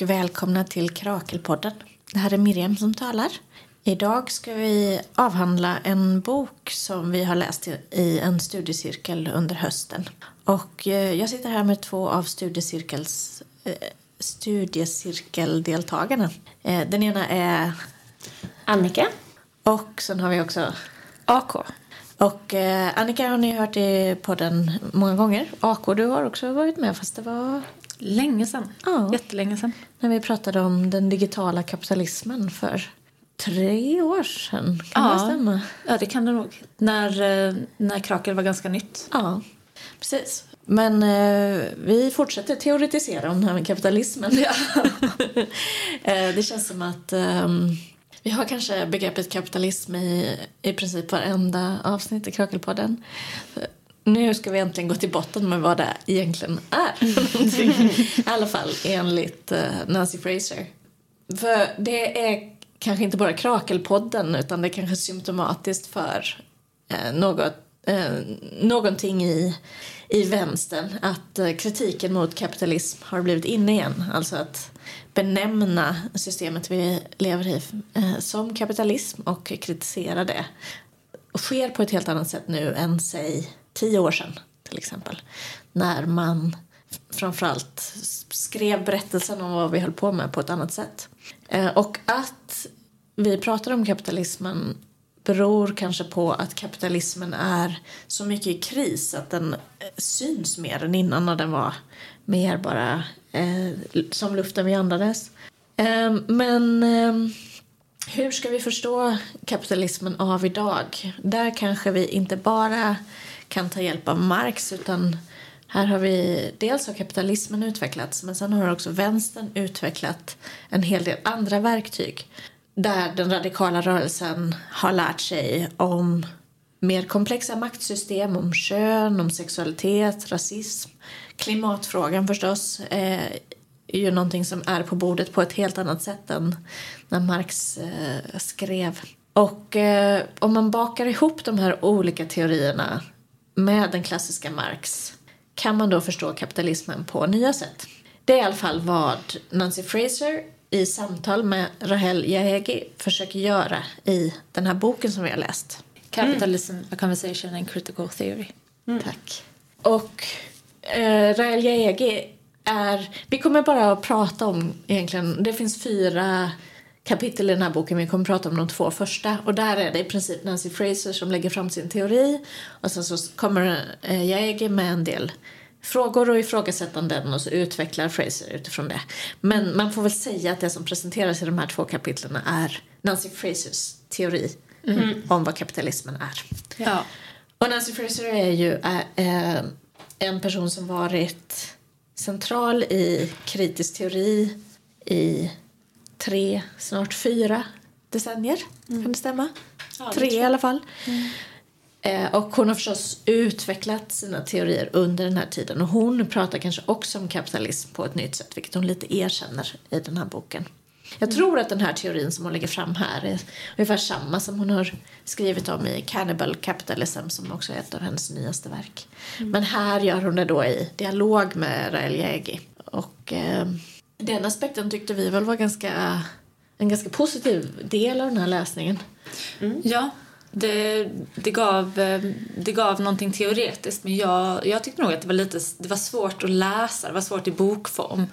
Och välkomna till Krakelpodden. Det här är Miriam som talar. Idag ska vi avhandla en bok som vi har läst i en studiecirkel under hösten. Och eh, jag sitter här med två av studiecirkels, eh, studiecirkeldeltagarna. Eh, den ena är Annika. och sen har vi också AK. och Annika har ni hört i podden många gånger. AK, du har också varit med fast det var Länge sedan. Ja. Jättelänge sedan. när vi pratade om den digitala kapitalismen för tre år sedan. Kan Ja. det stämma? Ja, det kan det nog. När, eh, när Krakel var ganska nytt. Ja, precis. Men eh, vi fortsätter teoretisera om det här med kapitalismen. eh, det känns som att ehm, vi har kanske begreppet kapitalism i, i princip varenda avsnitt i Krakelpodden. Nu ska vi äntligen gå till botten med vad det egentligen är. I alla fall enligt eh, Nancy Fraser. För det är kanske inte bara Krakelpodden utan det är kanske symptomatiskt för eh, något, eh, någonting i, i vänstern att eh, kritiken mot kapitalism har blivit inne igen. Alltså att benämna systemet vi lever i som kapitalism och kritisera det och sker på ett helt annat sätt nu än säg tio år sedan till exempel. När man framförallt skrev berättelsen om vad vi höll på med på ett annat sätt. Eh, och att vi pratar om kapitalismen beror kanske på att kapitalismen är så mycket i kris att den eh, syns mer än innan när den var mer bara eh, som luften vi andades. Eh, men eh, hur ska vi förstå kapitalismen av idag? Där kanske vi inte bara kan ta hjälp av Marx utan här har vi dels har kapitalismen utvecklats men sen har också vänstern utvecklat en hel del andra verktyg där den radikala rörelsen har lärt sig om mer komplexa maktsystem, om kön, om sexualitet, rasism, klimatfrågan förstås eh, är ju någonting som är på bordet på ett helt annat sätt än när Marx eh, skrev. Och eh, om man bakar ihop de här olika teorierna med den klassiska Marx kan man då förstå kapitalismen på nya sätt. Det är i alla fall vad Nancy Fraser i samtal med Rahel Jaegi försöker göra i den här boken som vi har läst. Capitalism, a conversation and critical theory. Tack. Och eh, Rahel Jaegi är... Vi kommer bara att prata om egentligen... Det finns fyra kapitel i den här boken. Vi kommer att prata om de två första. Och där är det i princip Nancy Fraser som lägger fram sin teori. Och sen så kommer eh, Jaegi med en del frågor och ifrågasättanden och så utvecklar Fraser utifrån det. Men man får väl säga att det som presenteras i de här två kapitlen är Nancy Frasers teori om vad kapitalismen är. Ja. Och Nancy Fraser är ju äh, en person som varit central i kritisk teori i tre, snart fyra decennier. Kan det stämma? tre i alla fall. Eh, och hon har förstås utvecklat sina teorier under den här tiden. Och hon pratar kanske också om kapitalism på ett nytt sätt, vilket hon lite erkänner i den här boken. Jag tror att den här teorin som hon lägger fram här är ungefär samma som hon har skrivit om i Cannibal Capitalism som också är ett av hennes nyaste verk. Men här gör hon det då i dialog med Rael Jägi. Och eh, den aspekten tyckte vi väl var ganska, en ganska positiv del av den här läsningen. Mm. Ja, det, det, gav, eh, det gav någonting teoretiskt men jag, jag tyckte nog att det var, lite, det var svårt att läsa, det var svårt i bokform.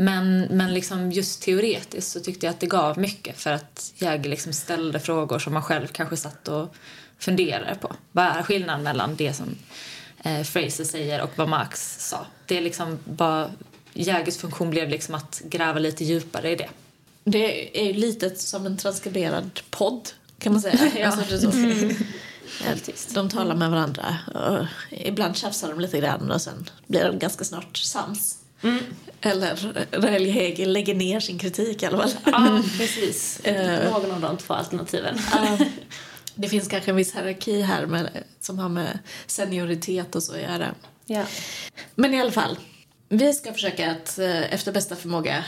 Men, men liksom just teoretiskt så tyckte jag att det gav mycket för att jag liksom ställde frågor som man själv kanske satt och funderade på. Vad är skillnaden mellan det som eh, Fraser säger och vad Marx sa? Det är liksom bara, Jägers funktion blev liksom att gräva lite djupare i det. Det är ju lite som en transkriberad podd kan man säga. Ja. Alltså. Ja, De talar med varandra. Och ibland tjafsar de lite grann och sen blir de ganska snart sams. Eller Rael Hegel lägger ner sin kritik i alla fall. Ja, precis. Eh. Någon av de två alternativen. Det finns kanske en viss hierarki här med, som har med senioritet och så att göra. Ja. Men i alla fall, vi ska försöka att eh, efter bästa förmåga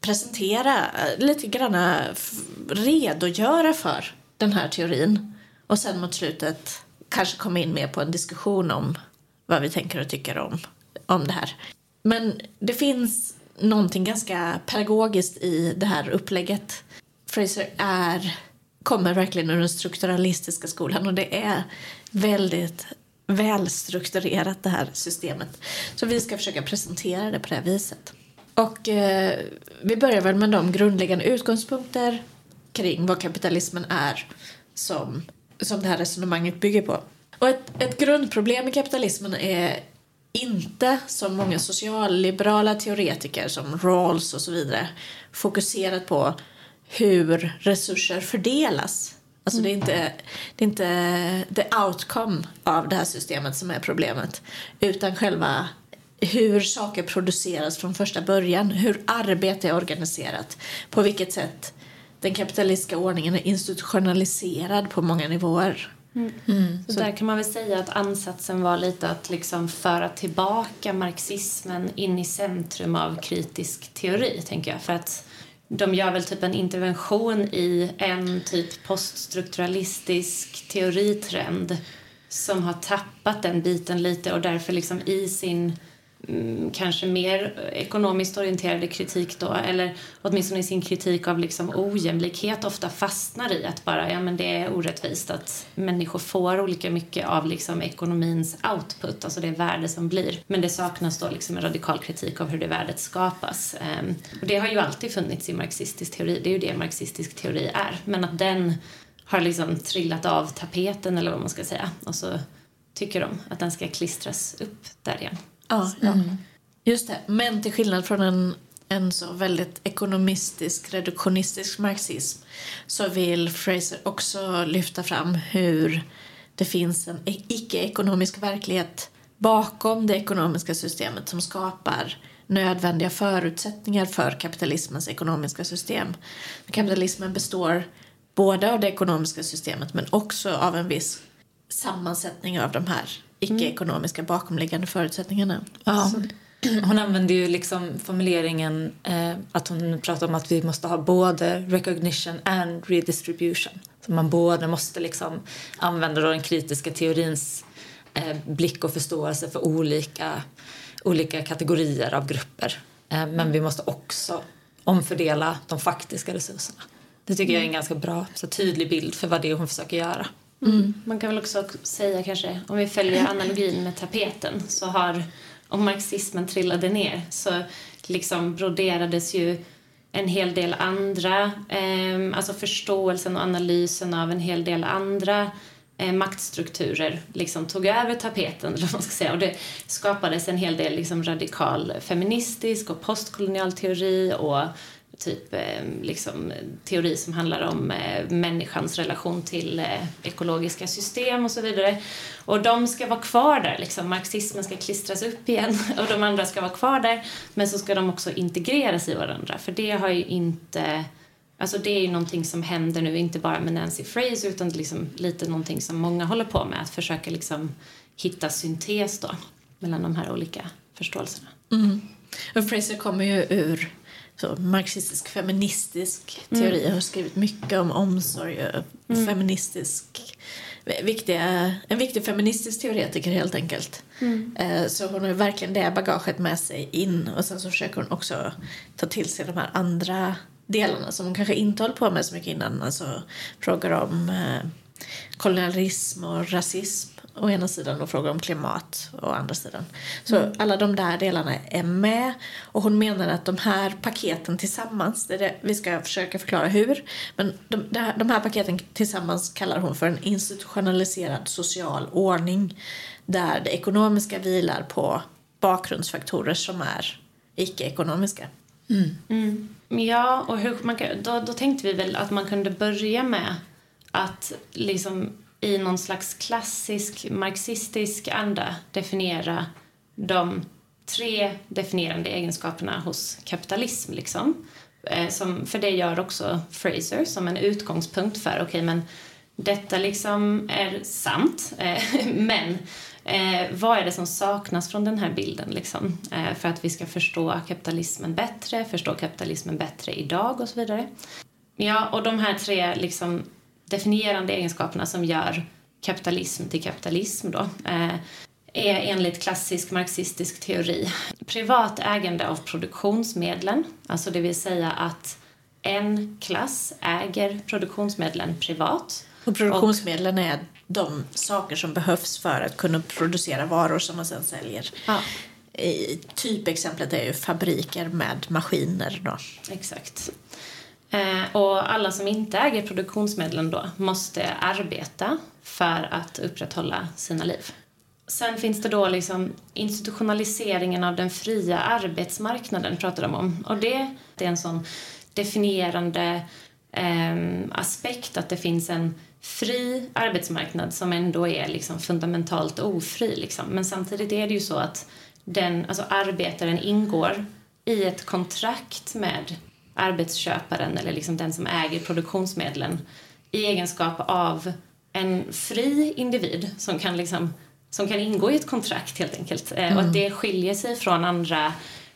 presentera, eh, lite grann eh, redogöra för den här teorin och sen mot slutet kanske komma in mer på en diskussion om vad vi tänker och tycker om, om det här. Men det finns någonting ganska pedagogiskt i det här upplägget. Fraser är, kommer verkligen ur den strukturalistiska skolan och det är väldigt välstrukturerat det här systemet. Så vi ska försöka presentera det på det här viset. Och eh, vi börjar väl med de grundläggande utgångspunkter kring vad kapitalismen är som, som det här resonemanget bygger på. Och ett, ett grundproblem i kapitalismen är inte, som många socialliberala teoretiker som Rawls och så vidare, fokuserat på hur resurser fördelas. Alltså det, är inte, det är inte the outcome av det här systemet som är problemet utan själva hur saker produceras från första början, hur arbete är organiserat, på vilket sätt den kapitalistiska ordningen är institutionaliserad på många nivåer. Mm. Mm. Så, där kan man väl säga att ansatsen var lite att liksom föra tillbaka marxismen in i centrum av kritisk teori, tänker jag. För att de gör väl typ en intervention i en typ poststrukturalistisk teoritrend som har tappat den biten lite och därför liksom i sin Mm, kanske mer ekonomiskt orienterade kritik då, eller åtminstone i sin kritik av liksom ojämlikhet ofta fastnar i att bara, ja men det är orättvist att människor får olika mycket av liksom ekonomins output, alltså det värde som blir. Men det saknas då liksom en radikal kritik av hur det värdet skapas. Ehm, och det har ju alltid funnits i marxistisk teori, det är ju det marxistisk teori är. Men att den har liksom trillat av tapeten eller vad man ska säga och så tycker de att den ska klistras upp där igen. Ja, ja. Mm. Just det. Men till skillnad från en, en så väldigt ekonomistisk, reduktionistisk marxism så vill Fraser också lyfta fram hur det finns en icke-ekonomisk verklighet bakom det ekonomiska systemet som skapar nödvändiga förutsättningar för kapitalismens ekonomiska system. Kapitalismen består både av det ekonomiska systemet men också av en viss sammansättning av de här icke-ekonomiska bakomliggande förutsättningarna. Ja. Hon använder ju liksom formuleringen eh, att hon pratar om att vi måste ha både recognition and redistribution. Så man både måste liksom använda då den kritiska teorins eh, blick och förståelse för olika, olika kategorier av grupper. Eh, men vi måste också omfördela de faktiska resurserna. Det tycker jag är en ganska bra, så tydlig bild för vad det är hon försöker göra. Mm. mm. Man kan väl också säga kanske, om vi följer analogin med tapeten, så har, om marxismen trillade ner så liksom broderades ju en hel del andra, eh, alltså förståelsen och analysen av en hel del andra eh, maktstrukturer liksom tog över tapeten, eller vad man ska säga. Och det skapades en hel del liksom radikal feministisk och postkolonial teori och typ eh, liksom, teori som handlar om eh, människans relation till eh, ekologiska system och så vidare. Och de ska vara kvar där, liksom. marxismen ska klistras upp igen och de andra ska vara kvar där. Men så ska de också integreras i varandra, för det har ju inte Alltså det är ju någonting som händer nu, inte bara med Nancy Fraser utan liksom lite någonting som många håller på med, att försöka liksom hitta syntes då mellan de här olika förståelserna. Mm. Och Fraser kommer ju ur så, marxistisk feministisk teori. Mm. Har skrivit mycket om omsorg och mm. feministisk viktiga, en viktig feministisk teoretiker helt enkelt. Mm. Eh, så hon har verkligen det bagaget med sig in och sen så försöker hon också ta till sig de här andra delarna som hon kanske inte håller på med så mycket innan. Alltså frågor om eh, kolonialism och rasism å ena sidan och frågor om klimat å andra sidan. Så mm. alla de där delarna är med och hon menar att de här paketen tillsammans, det det, vi ska försöka förklara hur, men de, de här paketen tillsammans kallar hon för en institutionaliserad social ordning där det ekonomiska vilar på bakgrundsfaktorer som är icke-ekonomiska. Mm. Mm. Ja, och hur man, då, då tänkte vi väl att man kunde börja med att liksom i någon slags klassisk marxistisk anda definiera de tre definierande egenskaperna hos kapitalism. Liksom. Eh, som, för det gör också Fraser som en utgångspunkt för, okej okay, men detta liksom är sant, eh, men eh, vad är det som saknas från den här bilden liksom? Eh, för att vi ska förstå kapitalismen bättre, förstå kapitalismen bättre idag och så vidare. Ja, och de här tre liksom definierande egenskaperna som gör kapitalism till kapitalism då, eh, är enligt klassisk marxistisk teori privat ägande av produktionsmedlen, alltså det vill säga att en klass äger produktionsmedlen privat. Och produktionsmedlen är de saker som behövs för att kunna producera varor som man sedan säljer. Ja. I typexemplet är ju fabriker med maskiner. Då. Exakt. Eh, och alla som inte äger produktionsmedlen då måste arbeta för att upprätthålla sina liv. Sen finns det då liksom institutionaliseringen av den fria arbetsmarknaden pratar de om. Och det, det är en sån definierande eh, aspekt att det finns en fri arbetsmarknad som ändå är liksom fundamentalt ofri. Liksom. Men samtidigt är det ju så att den, alltså arbetaren ingår i ett kontrakt med arbetsköparen eller liksom den som äger produktionsmedlen i egenskap av en fri individ som kan, liksom, som kan ingå i ett kontrakt helt enkelt. Mm. Och att det skiljer sig från andra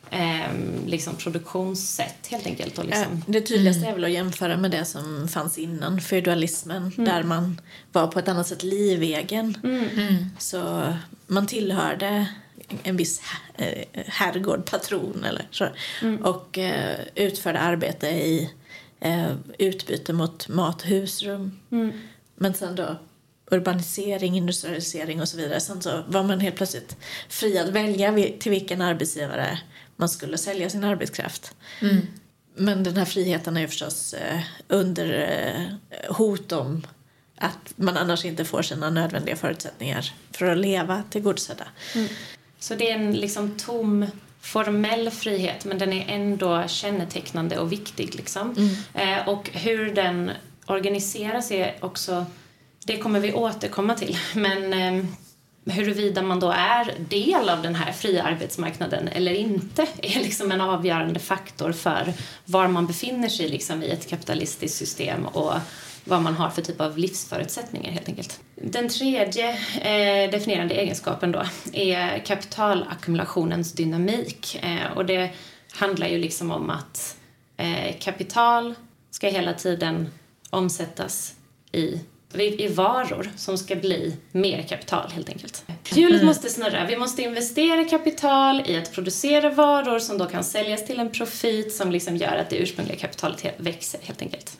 eh, liksom produktionssätt helt enkelt. Och liksom. Det tydligaste är väl att jämföra med det som fanns innan feudalismen mm. där man var på ett annat sätt livegen. Mm. Så man tillhörde en viss eh, herrgård, patron eller så. Mm. Och eh, utförde arbete i eh, utbyte mot mat och husrum. Mm. Men sen då urbanisering, industrialisering och så vidare. Sen så var man helt plötsligt fri att välja till vilken arbetsgivare man skulle sälja sin arbetskraft. Mm. Men den här friheten är ju förstås under hot om att man annars inte får sina nödvändiga förutsättningar för att leva tillgodosedda. Mm. Så det är en liksom tom formell frihet men den är ändå kännetecknande och viktig. Liksom. Mm. Eh, och hur den organiseras är också, det kommer vi återkomma till. Men eh, huruvida man då är del av den här fria arbetsmarknaden eller inte är liksom en avgörande faktor för var man befinner sig liksom i ett kapitalistiskt system och vad man har för typ av livsförutsättningar helt enkelt. Den tredje eh, definierande egenskapen då är kapitalackumulationens dynamik eh, och det handlar ju liksom om att eh, kapital ska hela tiden omsättas i i varor som ska bli mer kapital helt enkelt. Hjulet mm. måste snurra. Vi måste investera kapital i att producera varor som då kan säljas till en profit som liksom gör att det ursprungliga kapitalet växer helt enkelt.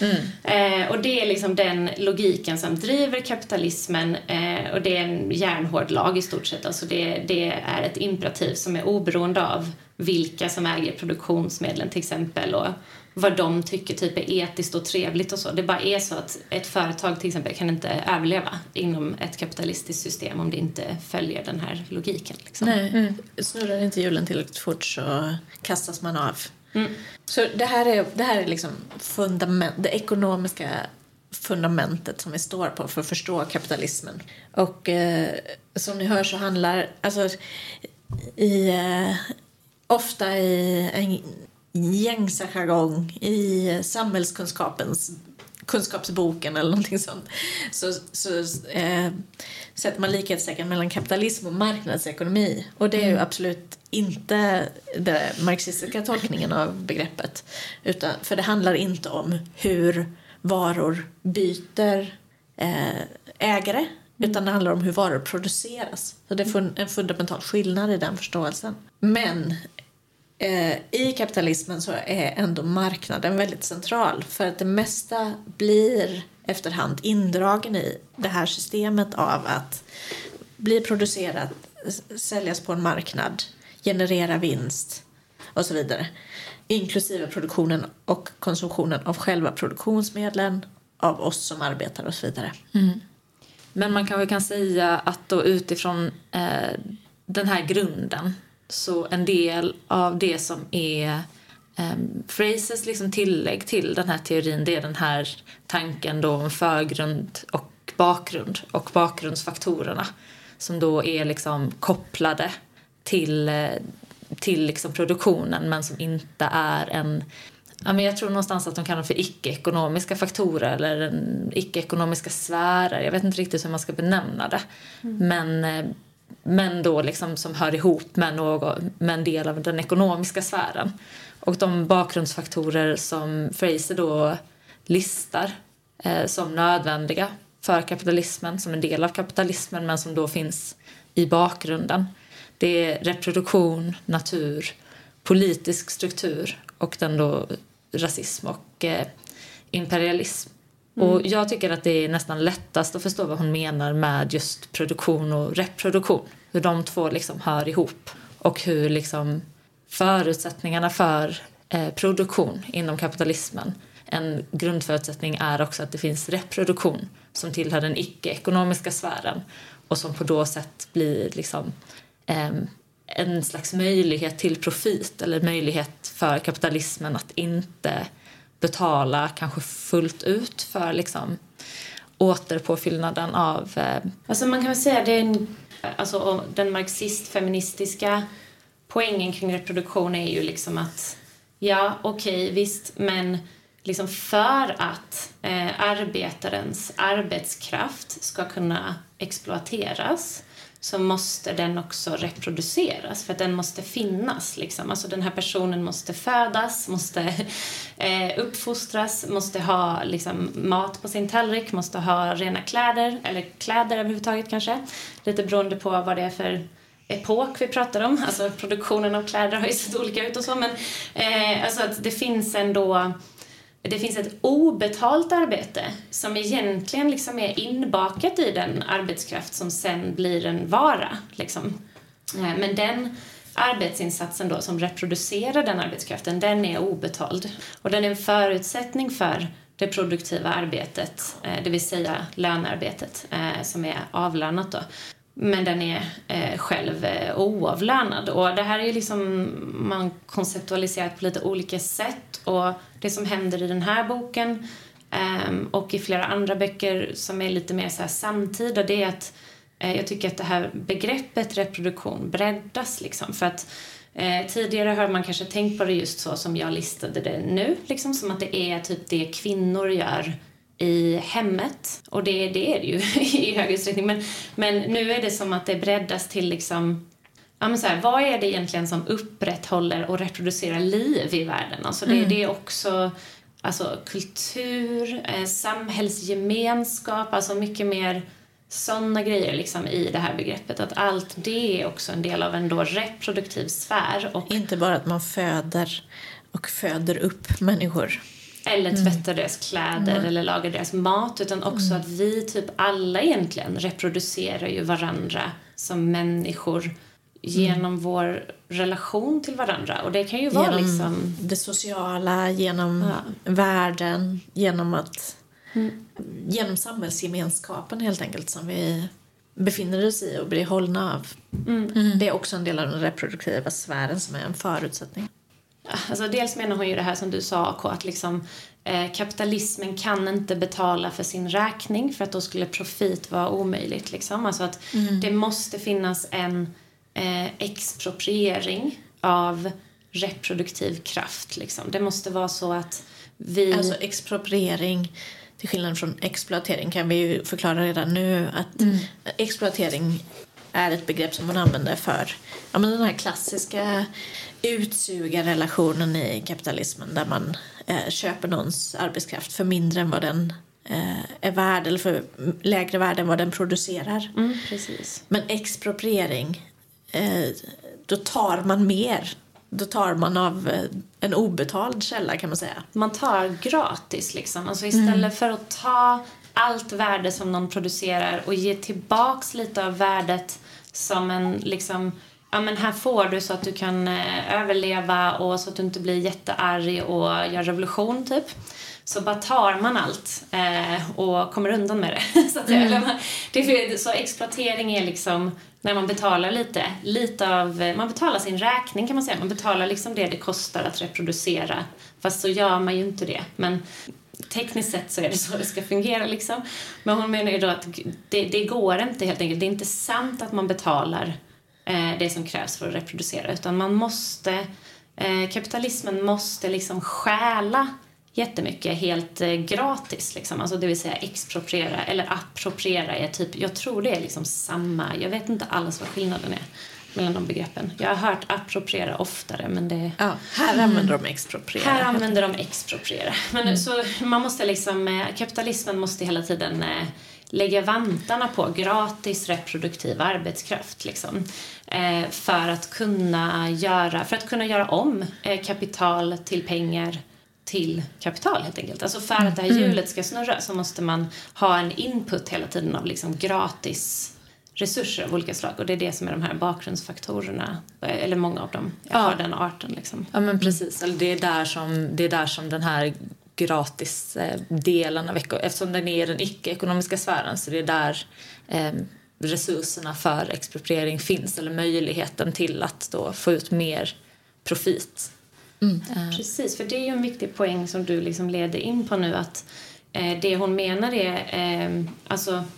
Mm. Eh, och det är liksom den logiken som driver kapitalismen eh, och det är en järnhård lag i stort sett. Alltså det, det är ett imperativ som är oberoende av vilka som äger produktionsmedlen till exempel och vad de tycker typ är etiskt och trevligt och så. Det bara är så att ett företag till exempel kan inte överleva inom ett kapitalistiskt system om det inte följer den här logiken. Liksom. Nej, mm. snurrar inte hjulen tillräckligt fort så kastas man av. Mm. Så det här är, det här är liksom fundament, det ekonomiska fundamentet som vi står på för att förstå kapitalismen. Och eh, som ni hör så handlar, alltså i, eh, ofta i en gängse jargong i samhällskunskapens kunskapsboken eller någonting sånt så, så eh, sätter man likhetstecken mellan kapitalism och marknadsekonomi. Och det är ju mm. absolut inte den marxistiska tolkningen av begreppet. Utan, för det handlar inte om hur varor byter eh, ägare mm. utan det handlar om hur varor produceras. Så det är en fundamental skillnad i den förståelsen. Men Eh, i kapitalismen så är ändå marknaden väldigt central för att det mesta blir efterhand indragen i det här systemet av att bli producerat, säljas på en marknad, generera vinst och så vidare. Inklusive produktionen och konsumtionen av själva produktionsmedlen, av oss som arbetar och så vidare. Mm. Men man kanske kan säga att då utifrån eh, den här grunden så en del av det som är um, Frasers liksom tillägg till den här teorin det är den här tanken då om förgrund och bakgrund och bakgrundsfaktorerna som då är liksom kopplade till, eh, till liksom produktionen men som inte är en Ja, men jag tror någonstans att de kallar dem för icke-ekonomiska faktorer eller icke-ekonomiska sfärer. Jag vet inte riktigt hur man ska benämna det. Mm. Men eh, men då liksom som hör ihop med, något, med en del av den ekonomiska sfären. Och de bakgrundsfaktorer som Fraser då listar eh, som nödvändiga för kapitalismen, som en del av kapitalismen men som då finns i bakgrunden. Det är reproduktion, natur, politisk struktur och den då rasism och eh, imperialism. Mm. Och jag tycker att det är nästan lättast att förstå vad hon menar med just produktion och reproduktion. Hur de två liksom hör ihop och hur liksom förutsättningarna för eh, produktion inom kapitalismen en grundförutsättning är också att det finns reproduktion som tillhör den icke-ekonomiska sfären och som på då sätt blir liksom, eh, en slags möjlighet till profit eller möjlighet för kapitalismen att inte betala kanske fullt ut för liksom, återpåfyllnaden av... Eh... Alltså man kan väl säga det är en, alltså, den marxist-feministiska poängen kring reproduktion är ju liksom att ja, okej, okay, visst, men liksom för att eh, arbetarens arbetskraft ska kunna exploateras så måste den också reproduceras, för att den måste finnas. Liksom. Alltså den här personen måste födas, måste eh, uppfostras, måste ha liksom, mat på sin tallrik, måste ha rena kläder, eller kläder överhuvudtaget kanske. Lite beroende på vad det är för epok vi pratar om. Alltså produktionen av kläder har ju sett olika ut och så, men eh, alltså att det finns ändå det finns ett obetalt arbete som egentligen liksom är inbakat i den arbetskraft som sen blir en vara. Liksom. Eh, men den arbetsinsatsen då som reproducerar den arbetskraften, den är obetald. Och den är en förutsättning för det produktiva arbetet, eh, det vill säga lönearbetet eh, som är avlönat då. Men den är eh, själv eh, oavlönad. Och det här är liksom, man konceptualiserat på lite olika sätt. Och det som händer i den här boken eh, och i flera andra böcker som är lite mer så här samtida, det är att eh, jag tycker att det här begreppet reproduktion breddas liksom. För att eh, tidigare har man kanske tänkt på det just så som jag listade det nu, liksom som att det är typ det kvinnor gör i hemmet. Och det, det är det ju i hög utsträckning. Men, men nu är det som att det breddas till liksom ja, men så här, vad är det egentligen som upprätthåller och reproducerar liv i världen? Alltså det, mm. det är också alltså, kultur, eh, samhällsgemenskap, alltså mycket mer sådana grejer liksom i det här begreppet. Att allt det är också en del av en då reproduktiv sfär. Och... Inte bara att man föder och föder upp människor. Eller mm. tvättar mm. deras kläder mm. eller lagar deras mat. Utan också mm. att vi typ alla egentligen reproducerar ju varandra som människor genom mm. vår relation till varandra. Och det kan ju vara genom liksom... det sociala, genom ja. världen, genom att... Mm. Genom samhällsgemenskapen helt enkelt som vi befinner oss i och blir hållna av. Mm. Det är också en del av den reproduktiva sfären som är en förutsättning. Alltså dels menar hon ju det här som du sa, K, att liksom, eh, kapitalismen kan inte betala för sin räkning för att då skulle profit vara omöjligt. Liksom. Alltså att mm. det måste finnas en eh, expropriering av reproduktiv kraft. Liksom. Det måste vara så att vi... Alltså expropriering, till skillnad från exploatering kan vi ju förklara redan nu att mm. exploatering är ett begrepp som man använder för ja, men den här klassiska utsugarrelationen i kapitalismen där man eh, köper någons arbetskraft för mindre än vad den eh, är värd eller för lägre värde än vad den producerar. Mm. Men expropriering Eh, då tar man mer. Då tar man av eh, en obetald källa kan man säga. Man tar gratis liksom. Alltså istället mm. för att ta allt värde som någon producerar och ge tillbaks lite av värdet som en liksom ja men här får du så att du kan eh, överleva och så att du inte blir jättearg och gör revolution typ. Så bara tar man allt eh, och kommer undan med det. så, att mm. det, så exploatering är liksom när man betalar lite, lite av, man betalar sin räkning kan man säga. Man betalar liksom det det kostar att reproducera. Fast så gör man ju inte det. Men tekniskt sett så är det så det ska fungera liksom. Men hon menar ju då att det, det går inte helt enkelt. Det är inte sant att man betalar eh, det som krävs för att reproducera. Utan man måste, eh, kapitalismen måste liksom stjäla jättemycket helt eh, gratis. Liksom. Alltså, det vill säga expropriera eller appropriera är typ, jag tror det är liksom samma, jag vet inte alls vad skillnaden är mellan de begreppen. Jag har hört appropriera oftare men det... Ja, här använder de expropriera. Här använder de expropriera. Men mm. så man måste liksom, eh, kapitalismen måste hela tiden eh, lägga vantarna på gratis reproduktiv arbetskraft. Liksom. Eh, för, att kunna göra, för att kunna göra om kapital till pengar till kapital helt enkelt. Alltså för att det här hjulet ska snurra så måste man ha en input hela tiden av liksom gratis resurser av olika slag och det är det som är de här bakgrundsfaktorerna, eller många av dem ja. har den arten. Liksom. Ja men precis, eller det är där som, det är där som den här gratis eh, av eftersom den är i den icke-ekonomiska sfären så det är där eh, resurserna för expropriering finns eller möjligheten till att då få ut mer profit. Mm. Uh. Precis, för det är ju en viktig poäng som du liksom leder in på nu att eh, det hon menar är eh, alltså Eh,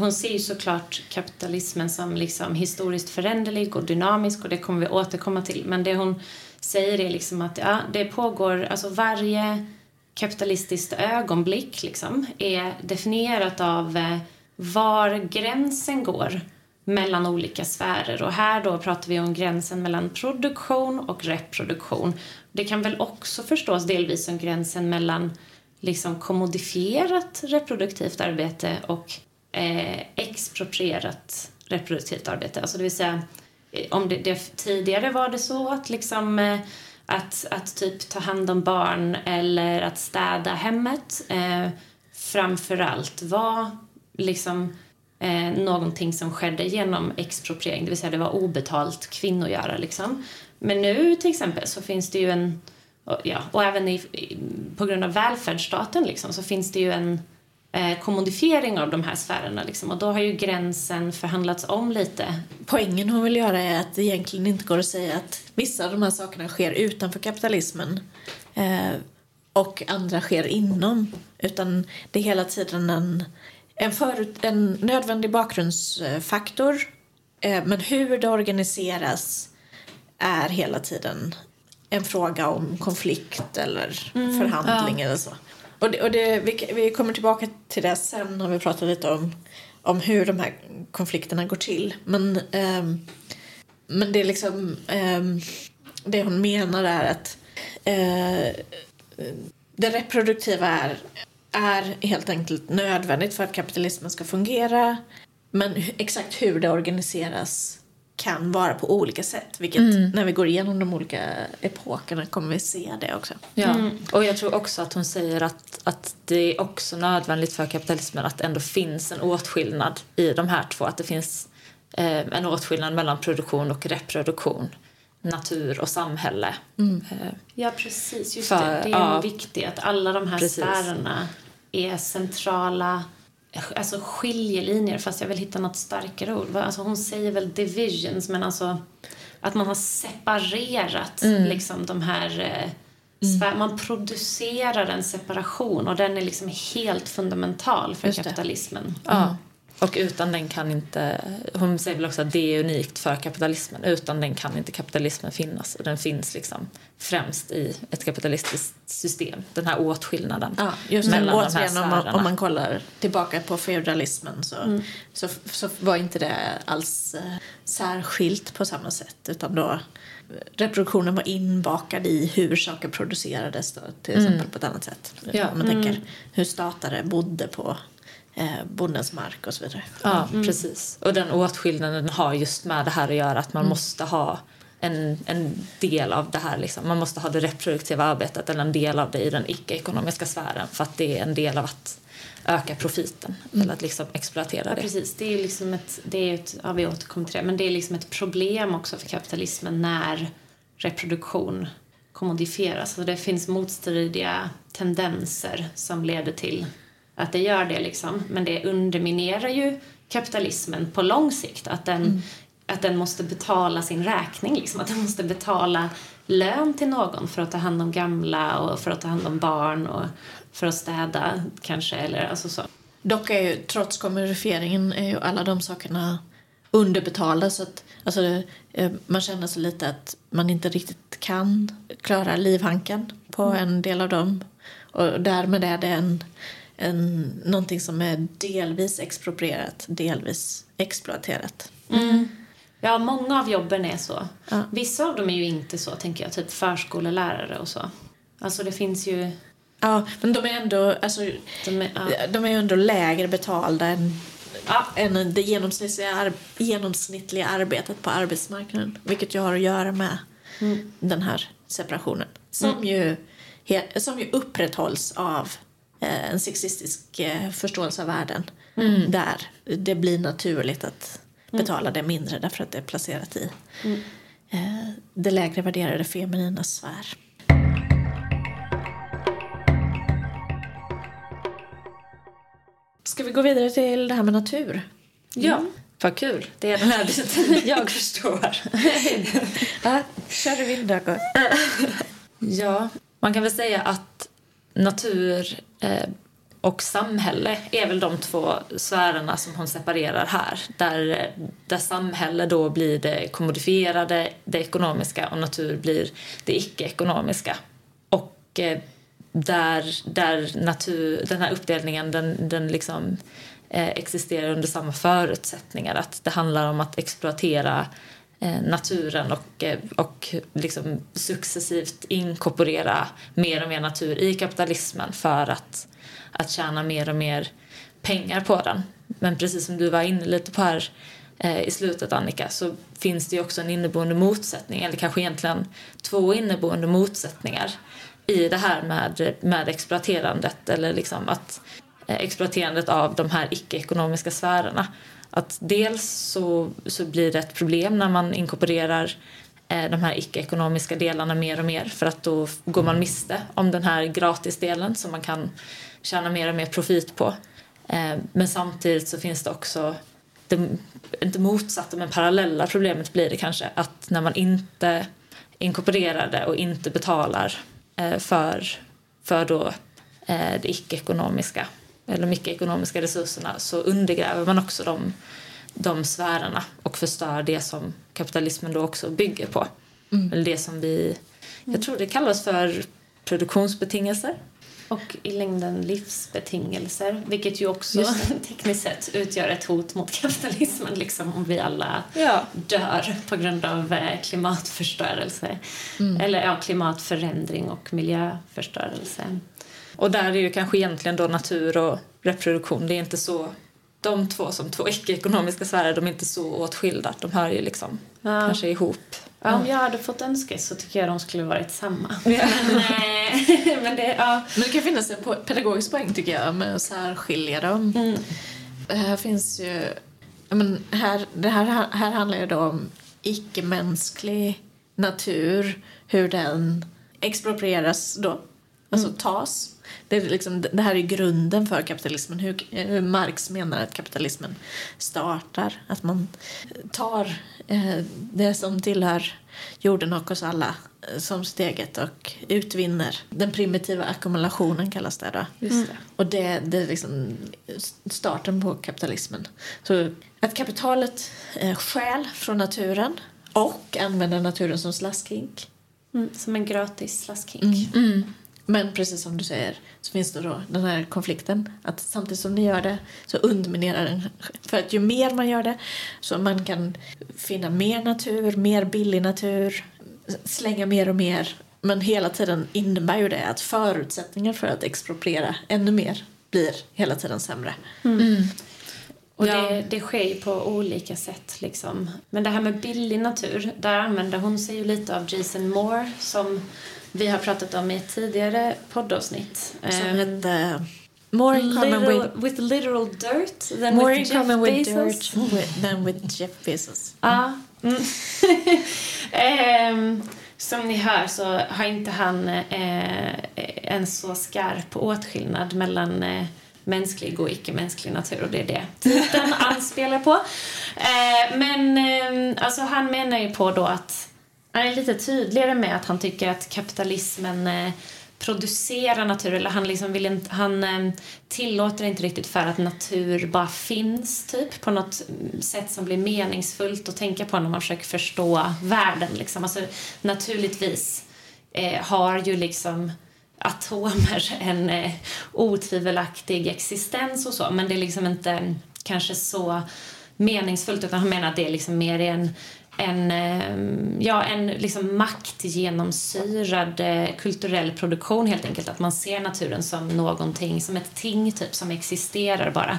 hon ser ju såklart kapitalismen som liksom historiskt föränderlig och dynamisk och det kommer vi återkomma till. Men det hon säger är liksom att ja, det pågår, alltså varje kapitalistiskt ögonblick liksom är definierat av eh, var gränsen går mellan olika sfärer. Och här då pratar vi om gränsen mellan produktion och reproduktion. Det kan väl också förstås delvis som gränsen mellan liksom kommodifierat reproduktivt arbete och eh, exproprierat reproduktivt arbete. Alltså det vill säga, eh, om det, det, tidigare var det så att liksom eh, att, att typ ta hand om barn eller att städa hemmet eh, framförallt var liksom eh, någonting som skedde genom expropriering, det vill säga det var obetalt kvinnogöra liksom. Men nu till exempel så finns det ju en, ja, och även i, på grund av välfärdsstaten liksom, så finns det ju en kommodifiering av de här sfärerna. Liksom. Och då har ju gränsen förhandlats om lite. Poängen hon vill göra är att det egentligen inte går att säga att vissa av de här sakerna sker utanför kapitalismen eh, och andra sker inom. Utan det är hela tiden en, en, förut, en nödvändig bakgrundsfaktor. Eh, men hur det organiseras är hela tiden en fråga om konflikt eller mm, förhandling ja. eller så. Och, det, och det, vi, vi kommer tillbaka till det sen när vi pratar lite om, om hur de här konflikterna går till. Men, eh, men det är liksom Eh, det hon menar är att eh, det reproduktiva är, är helt enkelt nödvändigt för att kapitalismen ska fungera. Men exakt hur det organiseras kan vara på olika sätt. Vilket mm. när vi går igenom de olika epokerna kommer vi se det också. Ja, mm. och jag tror också att hon säger att, att det är också nödvändigt för kapitalismen att det ändå finns en åtskillnad i de här två. Att det finns eh, en åtskillnad mellan produktion och reproduktion. Natur och samhälle. Mm. Eh, ja, precis. Just för, det. Det är ja, viktigt att alla de här precis. sfärerna är centrala alltså skiljelinjer, fast jag vill hitta något starkare ord. Alltså hon säger väl divisions, men alltså att man har separerat mm. liksom de här mm. Man producerar en separation och den är liksom helt fundamental för kapitalismen. Mm. Ja. Och utan den kan inte, hon säger väl också att det är unikt för kapitalismen. Utan den kan inte kapitalismen finnas. Och den finns liksom främst i ett kapitalistiskt system. Den här åtskillnaden ja, just mellan de här om man, om man kollar tillbaka på feudalismen så, mm. så, så var inte det alls äh, särskilt på samma sätt. Utan då reproduktionen var inbakad i hur saker producerades då, till exempel mm. på ett annat sätt. Ja. Om man mm. tänker hur statare bodde på eh, bondens mark och så vidare. Ja, mm. precis. Och den åtskillnaden har just med det här att göra att man mm. måste ha en, en del av det här. Liksom. Man måste ha det reproduktiva arbetet eller en del av det i den icke-ekonomiska sfären för att det är en del av att öka profiten mm. eller att liksom exploatera ja, det. Precis, det är liksom ett, det är ett, ja vi återkommer till det, men det är liksom ett problem också för kapitalismen när reproduktion kommodifieras. Alltså det finns motstridiga tendenser som leder till att det gör det liksom. Men det underminerar ju kapitalismen på lång sikt. Att den, mm. att den måste betala sin räkning, liksom. att den måste betala lön till någon för att ta hand om gamla och för att ta hand om barn och för att städa kanske. Eller, alltså så. Dock är ju, trots kommodifieringen, är ju alla de sakerna underbetalda så att alltså, eh, man känner sig lite att man inte riktigt kan klara livhanken på mm. en del av dem. Och därmed är det en en, någonting som är delvis exproprierat, delvis exploaterat. Mm. Ja, många av jobben är så. Ja. Vissa av dem är ju inte så, tänker jag, typ förskolelärare och så. Alltså det finns ju... Ja, men de är ändå, alltså, De är, ja. de är ändå lägre betalda än, Ja. än det genomsnittliga, genomsnittliga arbetet på arbetsmarknaden. Vilket ju har att göra med den här separationen. Som, ju, he, som ju upprätthålls av en sexistisk eh, förståelse av världen. Där det blir naturligt att betala det mindre därför att det är placerat i eh, det lägre värderade feminina sfär. Ska vi gå vidare till det här med natur? Ja, vad kul. Det är den här biten jag förstår. Ja, kör du vindögon. Ja, man kan väl säga att natur eh, Eh, och samhälle är väl de två sfärerna som hon separerar här. Där, där samhälle då blir det kommodifierade, det ekonomiska och natur blir det icke-ekonomiska. Och eh, där, där natur, den här uppdelningen den, den liksom, eh, existerar under samma förutsättningar. Att det handlar om att exploatera Eh, naturen och, eh, och liksom successivt inkorporera mer och mer natur i kapitalismen för att, att tjäna mer och mer pengar på den. Men precis som du var inne lite på här eh, i slutet Annika så finns det ju också en inneboende motsättning eller kanske egentligen två inneboende motsättningar i det här med, med exploaterandet eller liksom att exploaterandet av de här icke-ekonomiska sfärerna. Att dels så, så blir det ett problem när man inkorporerar eh, de här icke-ekonomiska delarna mer och mer för att då går man miste om den här gratisdelen som man kan tjäna mer och mer profit på. Eh, men samtidigt så finns det också det, inte motsatta men parallella problemet blir det kanske att när man inte inkorporerar det och inte betalar eh, för, för då, det icke-ekonomiska eller de icke-ekonomiska resurserna så undergräver man också de, de sfärerna och förstör det som kapitalismen då också bygger på. Eller det som vi, jag tror det kallas för produktionsbetingelser. Och i längden livsbetingelser, vilket ju också tekniskt sett utgör ett hot mot kapitalismen, liksom om vi alla Ja. dör på grund av eh, klimatförstörelse. Eller ja, klimatförändring och miljöförstörelse. Och där är ju kanske egentligen då natur och reproduktion, det är inte så de två som två icke-ekonomiska sfärer, de är inte så åtskilda. De hör ju liksom Ja. kanske ihop. Ja, om jag hade fått önska så tycker jag de skulle varit samma. Men, eh, men det, ja. Men det kan finnas en pedagogisk poäng tycker jag med att särskilja dem. Mm. Här finns ju... ja, Men här, det här, här handlar ju då om icke-mänsklig natur, hur den exproprieras då, alltså tas. Det, är liksom, det här är grunden för kapitalismen, hur, hur Marx menar att kapitalismen startar. Att man tar eh, det som tillhör jorden och oss alla eh, som sitt eget och utvinner. Den primitiva ackumulationen kallas det då. Just det. Och det, det är liksom starten på kapitalismen. Så att kapitalet eh, stjäl från naturen och använder naturen som slaskhink. Mm, som en gratis slaskhink. Men precis som du säger så finns det då den här konflikten att samtidigt som ni gör det så underminerar den. För att ju mer man gör det så man kan finna mer natur, mer billig natur, slänga mer och mer. Men hela tiden innebär ju det att förutsättningar för att expropriera ännu mer blir hela tiden sämre. Och Ja. det, det sker ju på olika sätt. Liksom. Men det här med billig natur, där använder hon sig ju lite av Jason Moore som vi har pratat om i ett tidigare poddavsnitt. Som Ehm, hette More in common with, with literal dirt than more with in Jeff common with Bezos. dirt with, than with Jeff Bezos. Ja. Mm. Ehm, som ni hör så har inte han eh, en så skarp åtskillnad mellan eh, mänsklig och icke-mänsklig natur och det är det titeln anspelar på. Eh, men eh, alltså han menar ju på då att är lite tydligare med att han tycker att kapitalismen eh, producerar natur, eller han, liksom vill inte, han eh, tillåter inte riktigt för att natur bara finns, typ, på något mm, sätt som blir meningsfullt att tänka på när man försöker förstå världen. Liksom. Alltså, naturligtvis eh, har ju liksom atomer en eh, otvivelaktig existens och så, men det är liksom inte kanske så meningsfullt utan han menar att det är liksom mer en, en, eh, ja, en liksom maktgenomsyrad eh, kulturell produktion helt enkelt. Att man ser naturen som någonting, som ett ting typ som existerar bara.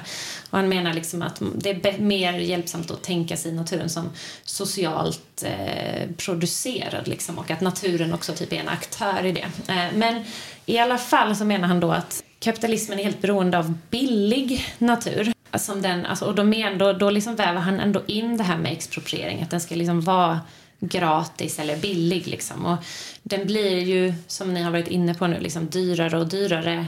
Och han menar liksom att det är mer hjälpsamt att tänka sig naturen som socialt eh, producerad liksom och att naturen också typ är en aktör i det. Eh, men i alla fall så menar han då att kapitalismen är helt beroende av billig natur. Som den, alltså, och då, men, då, då liksom väver han ändå in det här med expropriering, att den ska liksom vara gratis eller billig. Liksom. Och den blir ju, som ni har varit inne på nu, liksom dyrare och dyrare.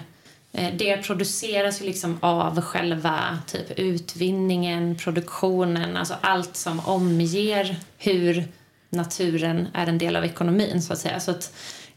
Eh, det produceras ju liksom av själva typ utvinningen, produktionen, alltså allt som omger hur naturen är en del av ekonomin så att säga. Så att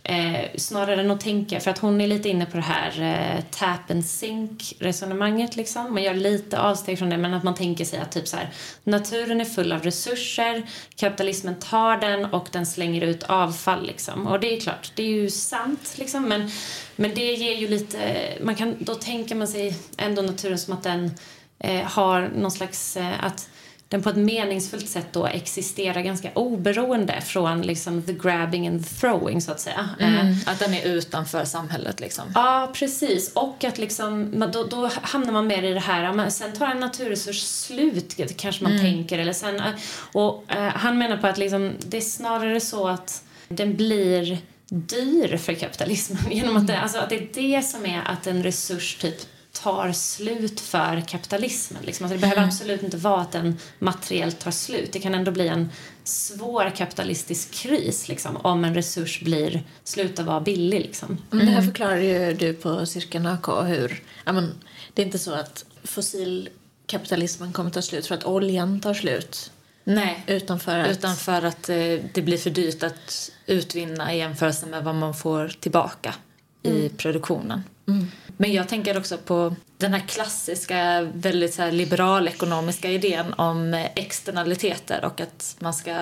Eh, snarare än att tänka, för att hon är lite inne på det här eh, tap and sink resonemanget liksom. Man gör lite avsteg från det men att man tänker sig att typ så här, naturen är full av resurser, kapitalismen tar den och den slänger ut avfall liksom. Och det är klart, det är ju sant liksom men, men det ger ju lite, man kan, då tänker man sig ändå naturen som att den eh, har någon slags, eh, att den på ett meningsfullt sätt då existerar ganska oberoende från liksom the grabbing and the throwing så att säga. Mm, eh, att den är utanför samhället liksom. Ja, precis. Och att liksom, då, då hamnar man mer i det här, men sen tar en naturresurs slut kanske man mm. tänker. Eller sen, eh, och uh, han menar på att liksom, det är snarare så att den blir dyr för kapitalismen genom att det, alltså, att det är det som är att en resurs typ tar slut för kapitalismen. Liksom. Alltså det behöver mm. absolut inte vara att den materiellt tar slut. Det kan ändå bli en svår kapitalistisk kris liksom, om en resurs blir, slutar vara billig. Liksom. Mm. Det här förklarar ju du på Cirkeln AK hur ja, men, det är inte så att fossilkapitalismen kommer ta slut för att oljan tar slut. Nej, utan för att, utan för att eh, det blir för dyrt att utvinna i jämförelse med vad man får tillbaka mm. i produktionen. Mm. Men jag tänker också på den här klassiska, väldigt så här liberalekonomiska idén om externaliteter och att man ska...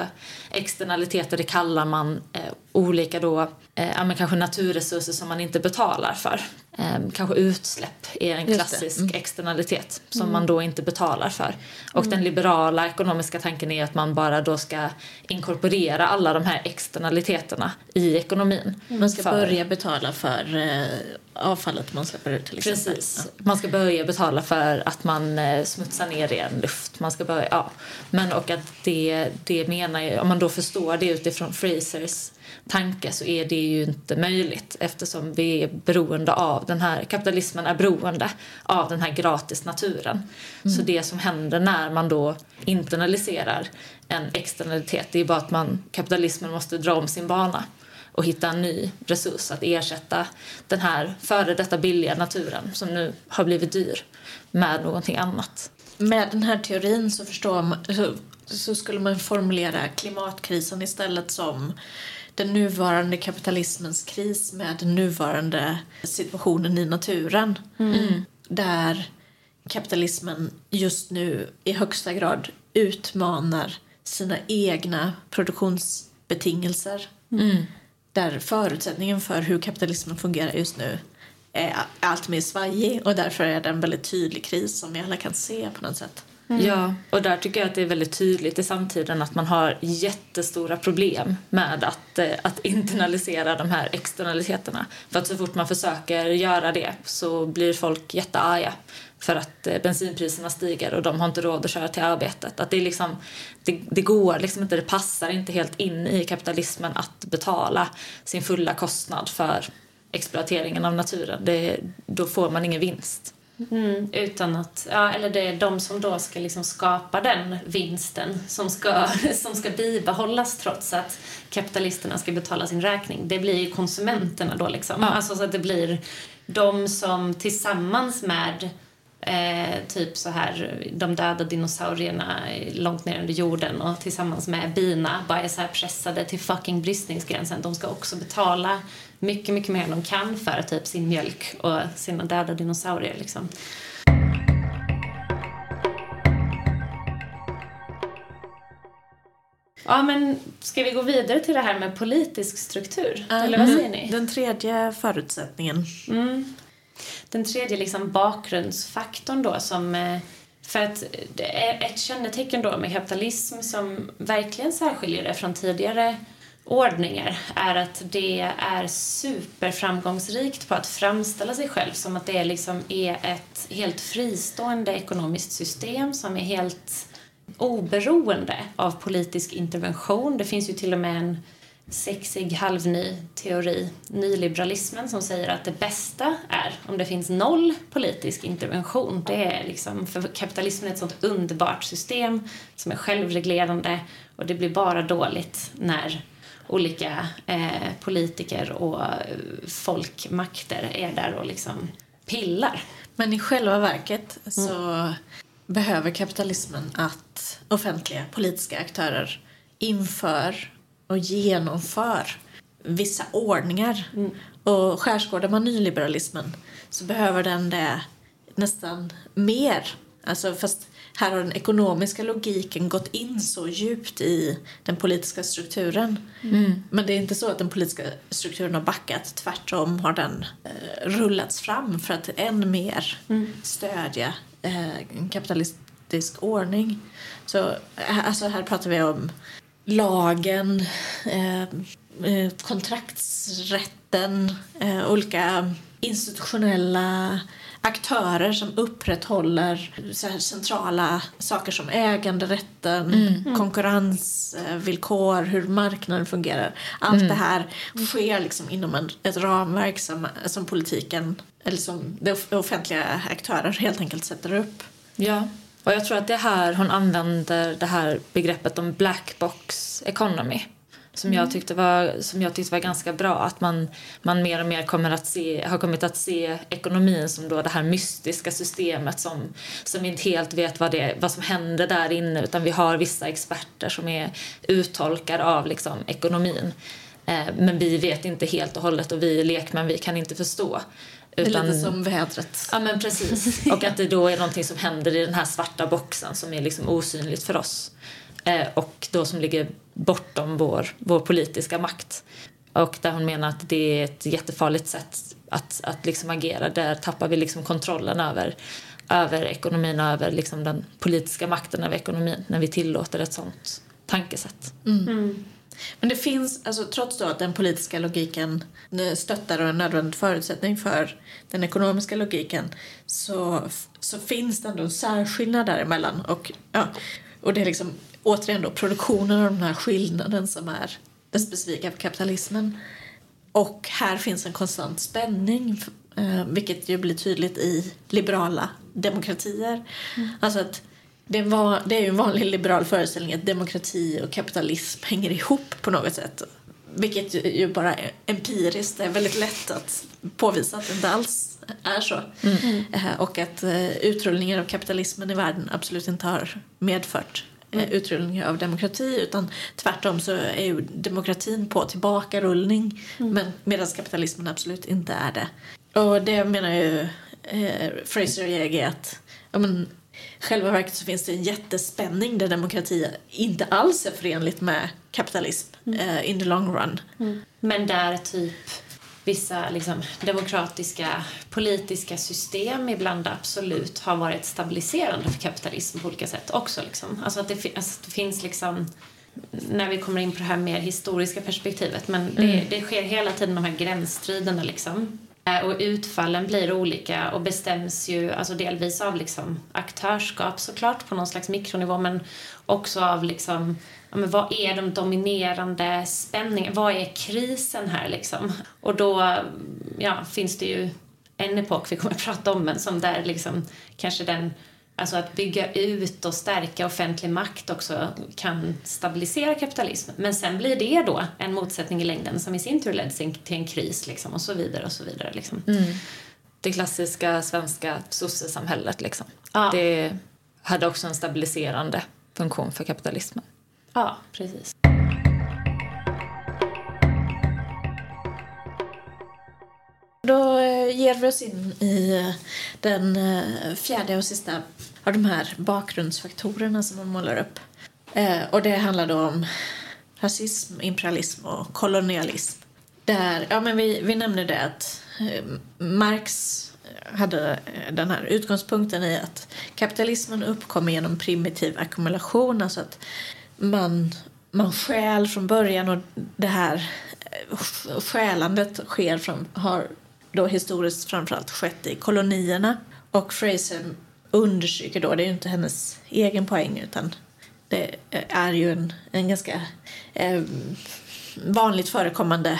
Externaliteter, det kallar man eh, olika då, eh, kanske naturresurser som man inte betalar för. Eh, kanske utsläpp är en klassisk mm. externalitet som mm. man då inte betalar för. Och mm. den liberala ekonomiska tanken är att man bara då ska inkorporera alla de här externaliteterna i ekonomin. Man ska för... börja betala för eh, avfallet man släpper ut till exempel. Precis. Man ska börja betala för att man eh, smutsar ner ren luft. Man ska börja, ja. Men och att det, det menar jag, om man då förstår det utifrån Frasers tanke så är det ju inte möjligt eftersom vi är beroende av den här, kapitalismen är beroende av den här gratis naturen. Mm. Så det som händer när man då internaliserar en externalitet det är bara att man, kapitalismen måste dra om sin bana och hitta en ny resurs att ersätta den här före detta billiga naturen som nu har blivit dyr med någonting annat. Med den här teorin så förstår man, så, skulle man formulera klimatkrisen istället som den nuvarande kapitalismens kris med den nuvarande situationen i naturen. Mm. Där kapitalismen just nu i högsta grad utmanar sina egna produktionsbetingelser. Mm. Där förutsättningen för hur kapitalismen fungerar just nu är allt mer svajig och därför är det en väldigt tydlig kris som vi alla kan se på något sätt. Mm. Ja, och där tycker jag att det är väldigt tydligt i samtiden att man har jättestora problem med att, eh, att internalisera de här externaliteterna. För att så fort man försöker göra det så blir folk jättearga för att eh, bensinpriserna stiger och de har inte råd att köra till arbetet. Att det, är liksom, det, det går liksom inte, det passar inte helt in i kapitalismen att betala sin fulla kostnad för exploateringen av naturen. Det, då får man ingen vinst. Mm, utan att, ja, eller det är de som då ska liksom skapa den vinsten som ska, som ska bibehållas trots att kapitalisterna ska betala sin räkning. Det blir ju konsumenterna då liksom. Ja. Alltså så att det blir de som tillsammans med Eh, typ så här, de döda dinosaurierna långt ner under jorden och tillsammans med bina bara är så här pressade till fucking bristningsgränsen. De ska också betala mycket, mycket mer än de kan för typ sin mjölk och sina döda dinosaurier liksom. Ja, men ska vi gå vidare till det här med politisk struktur? Mm. Eller vad säger ni? Den tredje förutsättningen. Mm. Den tredje liksom bakgrundsfaktorn då som eh, För att det är ett kännetecken då med kapitalism som verkligen särskiljer det från tidigare ordningar är att det är superframgångsrikt på att framställa sig själv som att det liksom är ett helt fristående ekonomiskt system som är helt oberoende av politisk intervention. Det finns ju till och med en sexig halvny teori, nyliberalismen, som säger att det bästa är om det finns noll politisk intervention. Det är liksom, för kapitalismen är ett sånt underbart system som är självreglerande och det blir bara dåligt när olika eh, politiker och folkmakter är där och liksom pillar. Men i själva verket så mm. behöver kapitalismen att offentliga politiska aktörer inför och genomför vissa ordningar. Mm. Och skärskådar man nyliberalismen så behöver den det nästan mer. Alltså fast här har den ekonomiska logiken gått in så djupt i den politiska strukturen. Mm. Men det är inte så att den politiska strukturen har backat. Tvärtom har den eh, rullats fram för att än mer mm. stödja eh, kapitalistisk ordning. Så eh, alltså här pratar vi om lagen, eh, eh kontraktsrätten, eh, olika institutionella aktörer som upprätthåller så centrala saker som äganderätten, mm. konkurrensvillkor, hur marknaden fungerar. Allt mm. det här sker liksom inom en, ett ramverk som, som politiken, eller som de offentliga aktörer helt enkelt sätter upp. Ja, och jag tror att det är här hon använder det här begreppet om black box economy som jag tyckte var, som jag tyckte var ganska bra. Att man, man mer och mer kommer att se, har kommit att se ekonomin som då det här mystiska systemet som, som vi inte helt vet vad, det, vad som händer där inne utan vi har vissa experter som är uttolkare av liksom, ekonomin. Eh, men vi vet inte helt och hållet och vi lekmän vi kan inte förstå. Utan, lite som vädret. Ja men precis. Och att det då är någonting som händer i den här svarta boxen som är liksom osynligt för oss. Eh, och då som ligger bortom vår, vår politiska makt. Och där hon menar att det är ett jättefarligt sätt att, att liksom agera. Där tappar vi liksom kontrollen över, över ekonomin och över liksom den politiska makten över ekonomin när vi tillåter ett sånt tankesätt. Mm. Mm. Men det finns, alltså, trots då att den politiska logiken stöttar och är en nödvändig förutsättning för den ekonomiska logiken så, så finns det ändå en särskillnad däremellan. Och, ja, och det är liksom återigen då produktionen av den här skillnaden som är det specifika för kapitalismen. Och här finns en konstant spänning, eh, vilket ju blir tydligt i liberala demokratier. Mm. Alltså att det är, det är ju en vanlig liberal föreställning att demokrati och kapitalism hänger ihop på något sätt. Vilket ju bara empiriskt är väldigt lätt att påvisa att det inte alls är så. Mm. Eh, och att eh, utrullningen av kapitalismen i världen absolut inte har medfört mm. utrullning av demokrati utan tvärtom så är ju demokratin på tillbakarullning mm. men medan kapitalismen absolut inte är det. Och det menar ju eh, Fraser och Jäge att ja, men, själva verket så finns det en jättespänning där demokrati inte alls är förenligt med kapitalism mm. eh, in the long run. Mm. Men där typ vissa liksom, demokratiska politiska system ibland absolut har varit stabiliserande för kapitalism på olika sätt också. Liksom. Alltså att det, alltså det finns liksom när vi kommer in på det här mer historiska perspektivet men det, mm. det sker hela tiden de här gränsstriderna liksom. Eh, och utfallen blir olika och bestäms ju alltså delvis av liksom aktörskap såklart på någon slags mikronivå men också av liksom ja, men vad är de dominerande spänningarna? Vad är krisen här liksom? Och då ja, finns det ju en epok vi kommer att prata om men som där liksom kanske den Alltså att bygga ut och stärka offentlig makt också kan stabilisera kapitalism. Men sen blir det då en motsättning i längden som i sin tur leder till en kris liksom, och så vidare och så vidare. Liksom. Mm. Det klassiska svenska sossesamhället liksom. Ja. Det hade också en stabiliserande funktion för kapitalismen. Ja, precis. Då eh, ger vi oss in i eh, den eh, fjärde och sista av de här bakgrundsfaktorerna som man målar upp. Och det handlar då om rasism, imperialism och kolonialism. Där, ja men vi, vi nämner det att Marx hade den här utgångspunkten i att kapitalismen uppkommer genom primitiv ackumulation, alltså att man, man stjäl från början och det här stjälandet sker från, har då historiskt framförallt skett i kolonierna. Och Fraser understryker då, det är ju inte hennes egen poäng utan det är ju en, en ganska eh, vanligt förekommande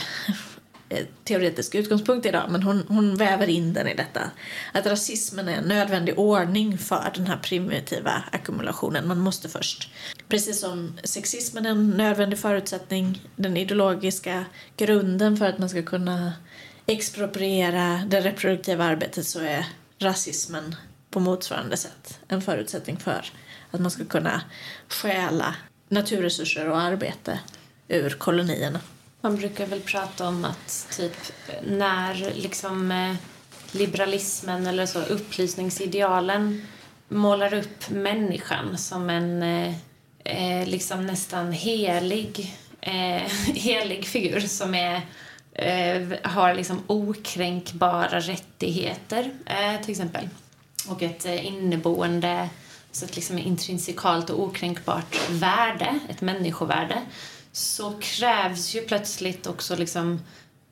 eh, teoretisk utgångspunkt idag, men hon, hon väver in den i detta. Att rasismen är en nödvändig ordning för den här primitiva ackumulationen. Man måste först, precis som sexismen är en nödvändig förutsättning, den ideologiska grunden för att man ska kunna expropriera det reproduktiva arbetet så är rasismen på motsvarande sätt en förutsättning för att man ska kunna stjäla naturresurser och arbete ur kolonierna. Man brukar väl prata om att typ när liksom eh, liberalismen eller så upplysningsidealen målar upp människan som en eh, eh liksom nästan helig, eh, helig figur som är eh, har liksom okränkbara rättigheter, eh, till exempel. Och ett eh, inneboende, så ett liksom intrinsikalt och okränkbart värde, ett människovärde, så krävs ju plötsligt också liksom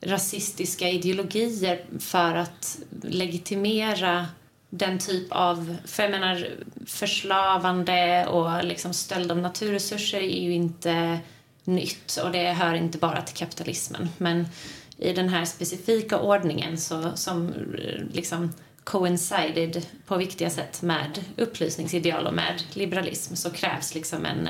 rasistiska ideologier för att legitimera den typ av, för jag menar förslavande och liksom stöld av naturresurser är ju inte nytt och det hör inte bara till kapitalismen. Men i den här specifika ordningen så, som liksom coincided på viktiga sätt med upplysningsideal och med liberalism så krävs liksom en,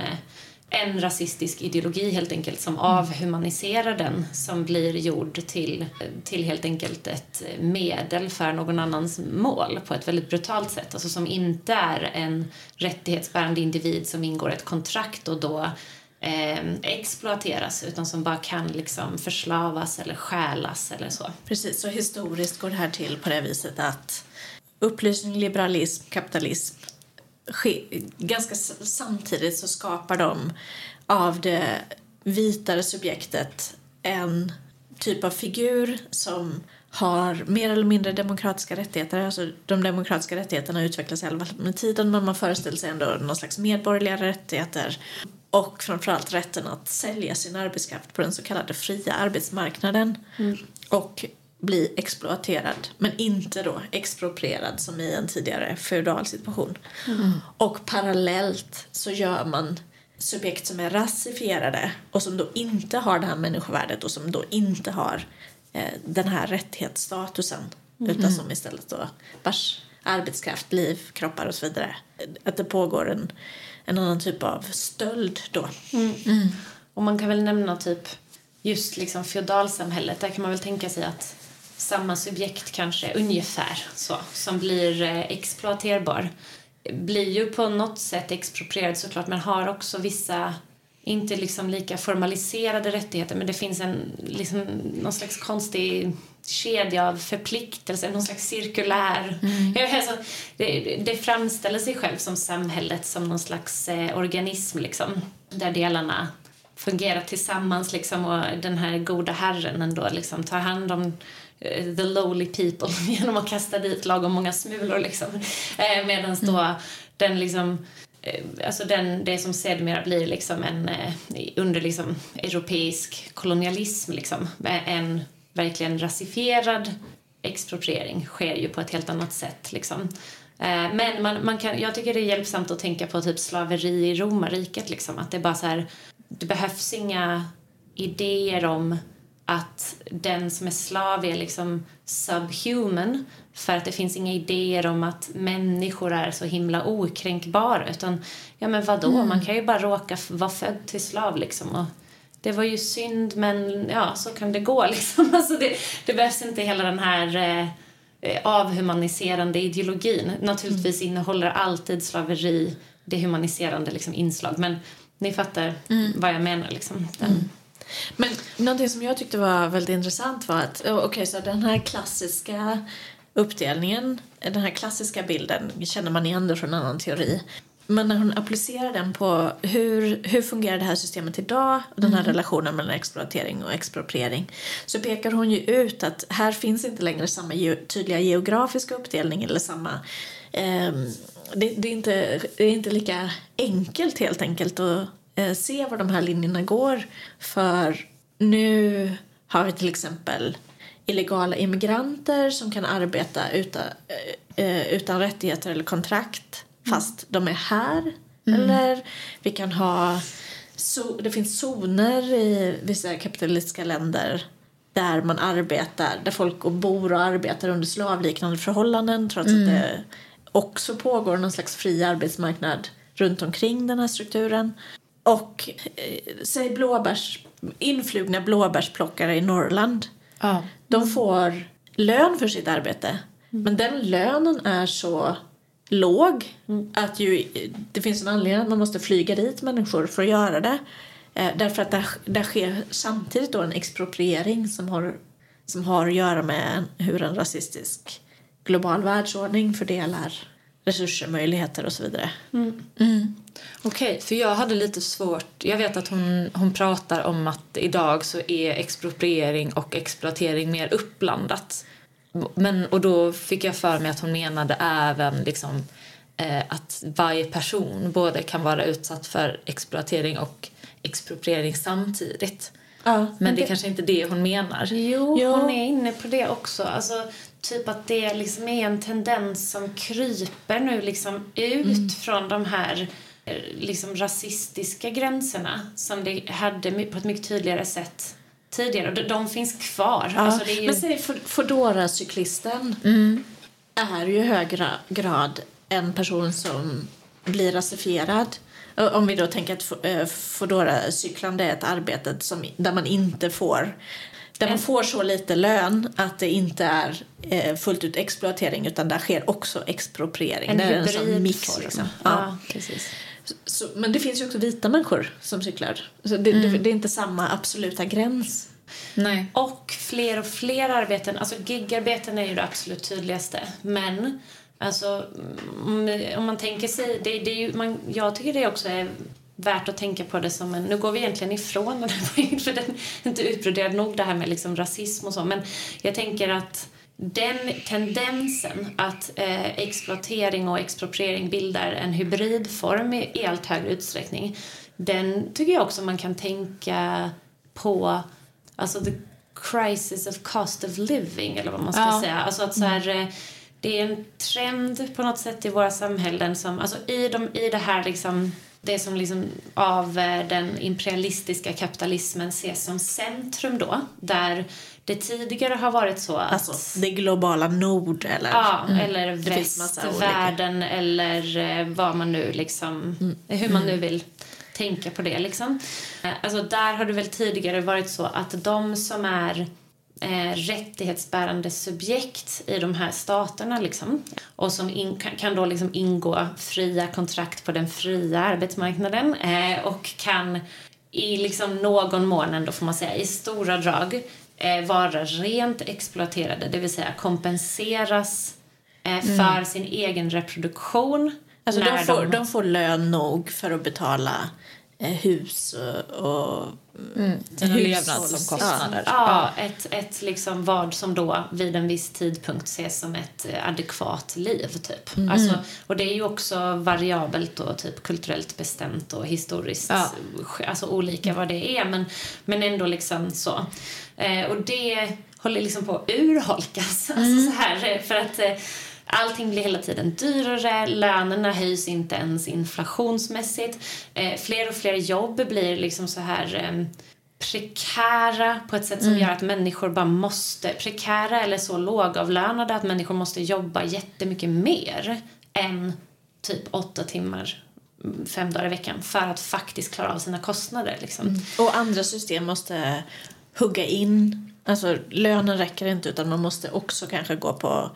en rasistisk ideologi helt enkelt som mm. avhumaniserar den som blir gjord till, till helt enkelt ett medel för någon annans mål på ett väldigt brutalt sätt. Alltså som inte är en rättighetsbärande individ som ingår ett kontrakt och då eh, exploateras utan som bara kan liksom förslavas eller stjälas eller så. Precis, så historiskt går det här till på det viset att upplysning, liberalism, kapitalism ganska samtidigt så skapar de av det vitare subjektet en typ av figur som har mer eller mindre demokratiska rättigheter. Alltså de demokratiska rättigheterna utvecklas fall med tiden men man föreställer sig ändå någon slags medborgerliga rättigheter och framförallt rätten att sälja sin arbetskraft på den så kallade fria arbetsmarknaden mm. och bli exploaterad men inte då exproprierad som i en tidigare feudal situation. Mm. Och parallellt så gör man subjekt som är rasifierade och som då inte har det här människovärdet och som då inte har den här rättighetsstatusen mm. utan som istället då vars arbetskraft, liv, kroppar och så vidare. Att det pågår en en annan typ av stöld då. Mm. Mm. Och man kan väl nämna typ just liksom feodalsamhället. Där kan man väl tänka sig att samma subjekt kanske ungefär så, som blir eh, exploaterbar blir ju på något sätt exproprierad såklart men har också vissa inte liksom lika formaliserade rättigheter men det finns en liksom, någon slags konstig kedja av förpliktelser, någon slags cirkulär... Mm. Alltså, det, det framställer sig själv som samhället som någon slags eh, organism liksom, där delarna fungerar tillsammans liksom, och den här goda herren ändå liksom, tar hand om uh, the lowly people genom att kasta dit lagom många smulor. Liksom. Eh, Medan då mm. den liksom eh, Eh, alltså den, det som sedermera blir liksom en, eh, under liksom europeisk kolonialism, liksom, en verkligen rasifierad expropriering sker ju på ett helt annat sätt. Liksom. Eh, men man, man kan, jag tycker det är hjälpsamt att tänka på typ slaveri i romarriket. Liksom. Att det, bara så här, det behövs inga idéer om att den som är slav är liksom subhuman för att det finns inga idéer om att människor är så himla okränkbara. Utan, ja men vadå, mm. man kan ju bara råka vara född till slav liksom och det var ju synd men ja, så kan det gå liksom. Alltså det, det behövs inte hela den här eh, avhumaniserande ideologin. Naturligtvis mm. innehåller alltid slaveri dehumaniserande liksom, inslag men ni fattar mm. vad jag menar liksom. Den. Mm. Men någonting som jag tyckte var väldigt intressant var att okay, så den här klassiska uppdelningen, den här klassiska bilden känner man igen från en annan teori men när hon applicerar den på hur, hur fungerar det här systemet idag, den här relationen mellan exploatering och expropriering, så pekar hon ju ut att här finns inte längre samma ge, tydliga geografiska uppdelning eller samma... ehm, det, det, är inte, det är inte lika enkelt helt enkelt att eh, se var de här linjerna går. För nu har vi till exempel illegala immigranter som kan arbeta utan, eh, utan rättigheter eller kontrakt fast de är här. Eller vi kan ha... So, det finns zoner i vissa kapitalistiska länder där man arbetar, där folk bor och arbetar under slavliknande förhållanden trots att det också pågår någon slags fri arbetsmarknad runt omkring den här strukturen. Och eh, säg blåbärs, influgna blåbärsplockare i Norrland. Ja. De får lön för sitt arbete. Men den lönen är så låg att ju, det finns en anledning att man måste flyga dit människor för att göra det. Eh, därför att där, där sker samtidigt då en expropriering som har, som har att göra med hur en rasistisk global världsordning fördelar resurser, möjligheter och så vidare. Okej, för jag hade lite svårt... Jag vet att hon, hon pratar om att idag så är expropriering och exploatering mer uppblandat. Men, och då fick jag för mig att hon menade även liksom, eh, att varje person både kan vara utsatt för exploatering och expropriering samtidigt. Ja, Men det är kanske inte det hon menar. Jo, Ja. hon är inne på det också. Alltså, typ att det liksom är en tendens som kryper nu liksom ut från de här liksom rasistiska gränserna som det hade på ett mycket tydligare sätt tidigare. Och de, de finns kvar. Ja, Alltså, det är ju... Men säg Foodora-cyklisten är ju i högre grad en person som blir rasifierad. Om vi då tänker att Fo- eh, Foodora-cyklande är ett arbete som, där man inte får där man får så lite lön att det inte är eh, fullt ut exploatering utan där sker också expropriering. En det är en sån mix. Liksom. Ja. Ja, precis. Så, men det finns ju också vita människor som cyklar. Så det, det, det är inte samma absoluta gräns. Nej. Och fler och fler arbeten. Alltså gigarbeten är ju det absolut tydligaste. Men alltså, mm, om man tänker sig... Det, det är ju, man, jag tycker det också är värt att tänka på det som en... Nu går vi egentligen ifrån den här för den är inte utbroderad nog det här med liksom rasism och så. Men jag tänker att den tendensen att eh, exploatering och expropriering bildar en hybridform i, i allt högre utsträckning den tycker jag också man kan tänka på alltså the crisis of cost of living eller vad man ska Ja. säga. Alltså att så här, eh, det är en trend på något sätt i våra samhällen som, alltså i, de, i det här liksom det som liksom av eh, den imperialistiska kapitalismen ses som centrum då, där det tidigare har varit så att Alltså det globala nord eller... Ja, eller massa olika. västvärlden eller eh, vad man nu liksom, hur man nu vill tänka på det liksom. Eh, Alltså där har det väl tidigare varit så att de som är eh, rättighetsbärande subjekt i de här staterna liksom och som in, kan, då liksom ingå fria kontrakt på den fria arbetsmarknaden eh, och kan i liksom någon mån ändå får man säga i stora drag vara rent exploaterade, det vill säga kompenseras eh, för sin egen reproduktion. Alltså de får, de får lön nog för att betala eh, hus och... hushålls- levnadsomkostnader. Ja, ett, ett liksom vad som då vid en viss tidpunkt ses som ett eh, adekvat liv, typ. Alltså, och det är ju också variabelt och typ kulturellt bestämt och historiskt Ja. alltså olika vad det är, men, men ändå liksom så. Eh, och det håller liksom på att urholkas, alltså så här, eh, för att eh, Allting blir hela tiden dyrare, lönerna höjs inte ens inflationsmässigt. Eh, fler och fler jobb blir liksom så här eh, prekära på ett sätt som gör att människor bara måste, prekära eller så lågavlönade att människor måste jobba jättemycket mer än typ åtta timmar mm, fem dagar i veckan för att faktiskt klara av sina kostnader. Liksom. Och andra system måste hugga in. Alltså lönen räcker inte utan man måste också kanske gå på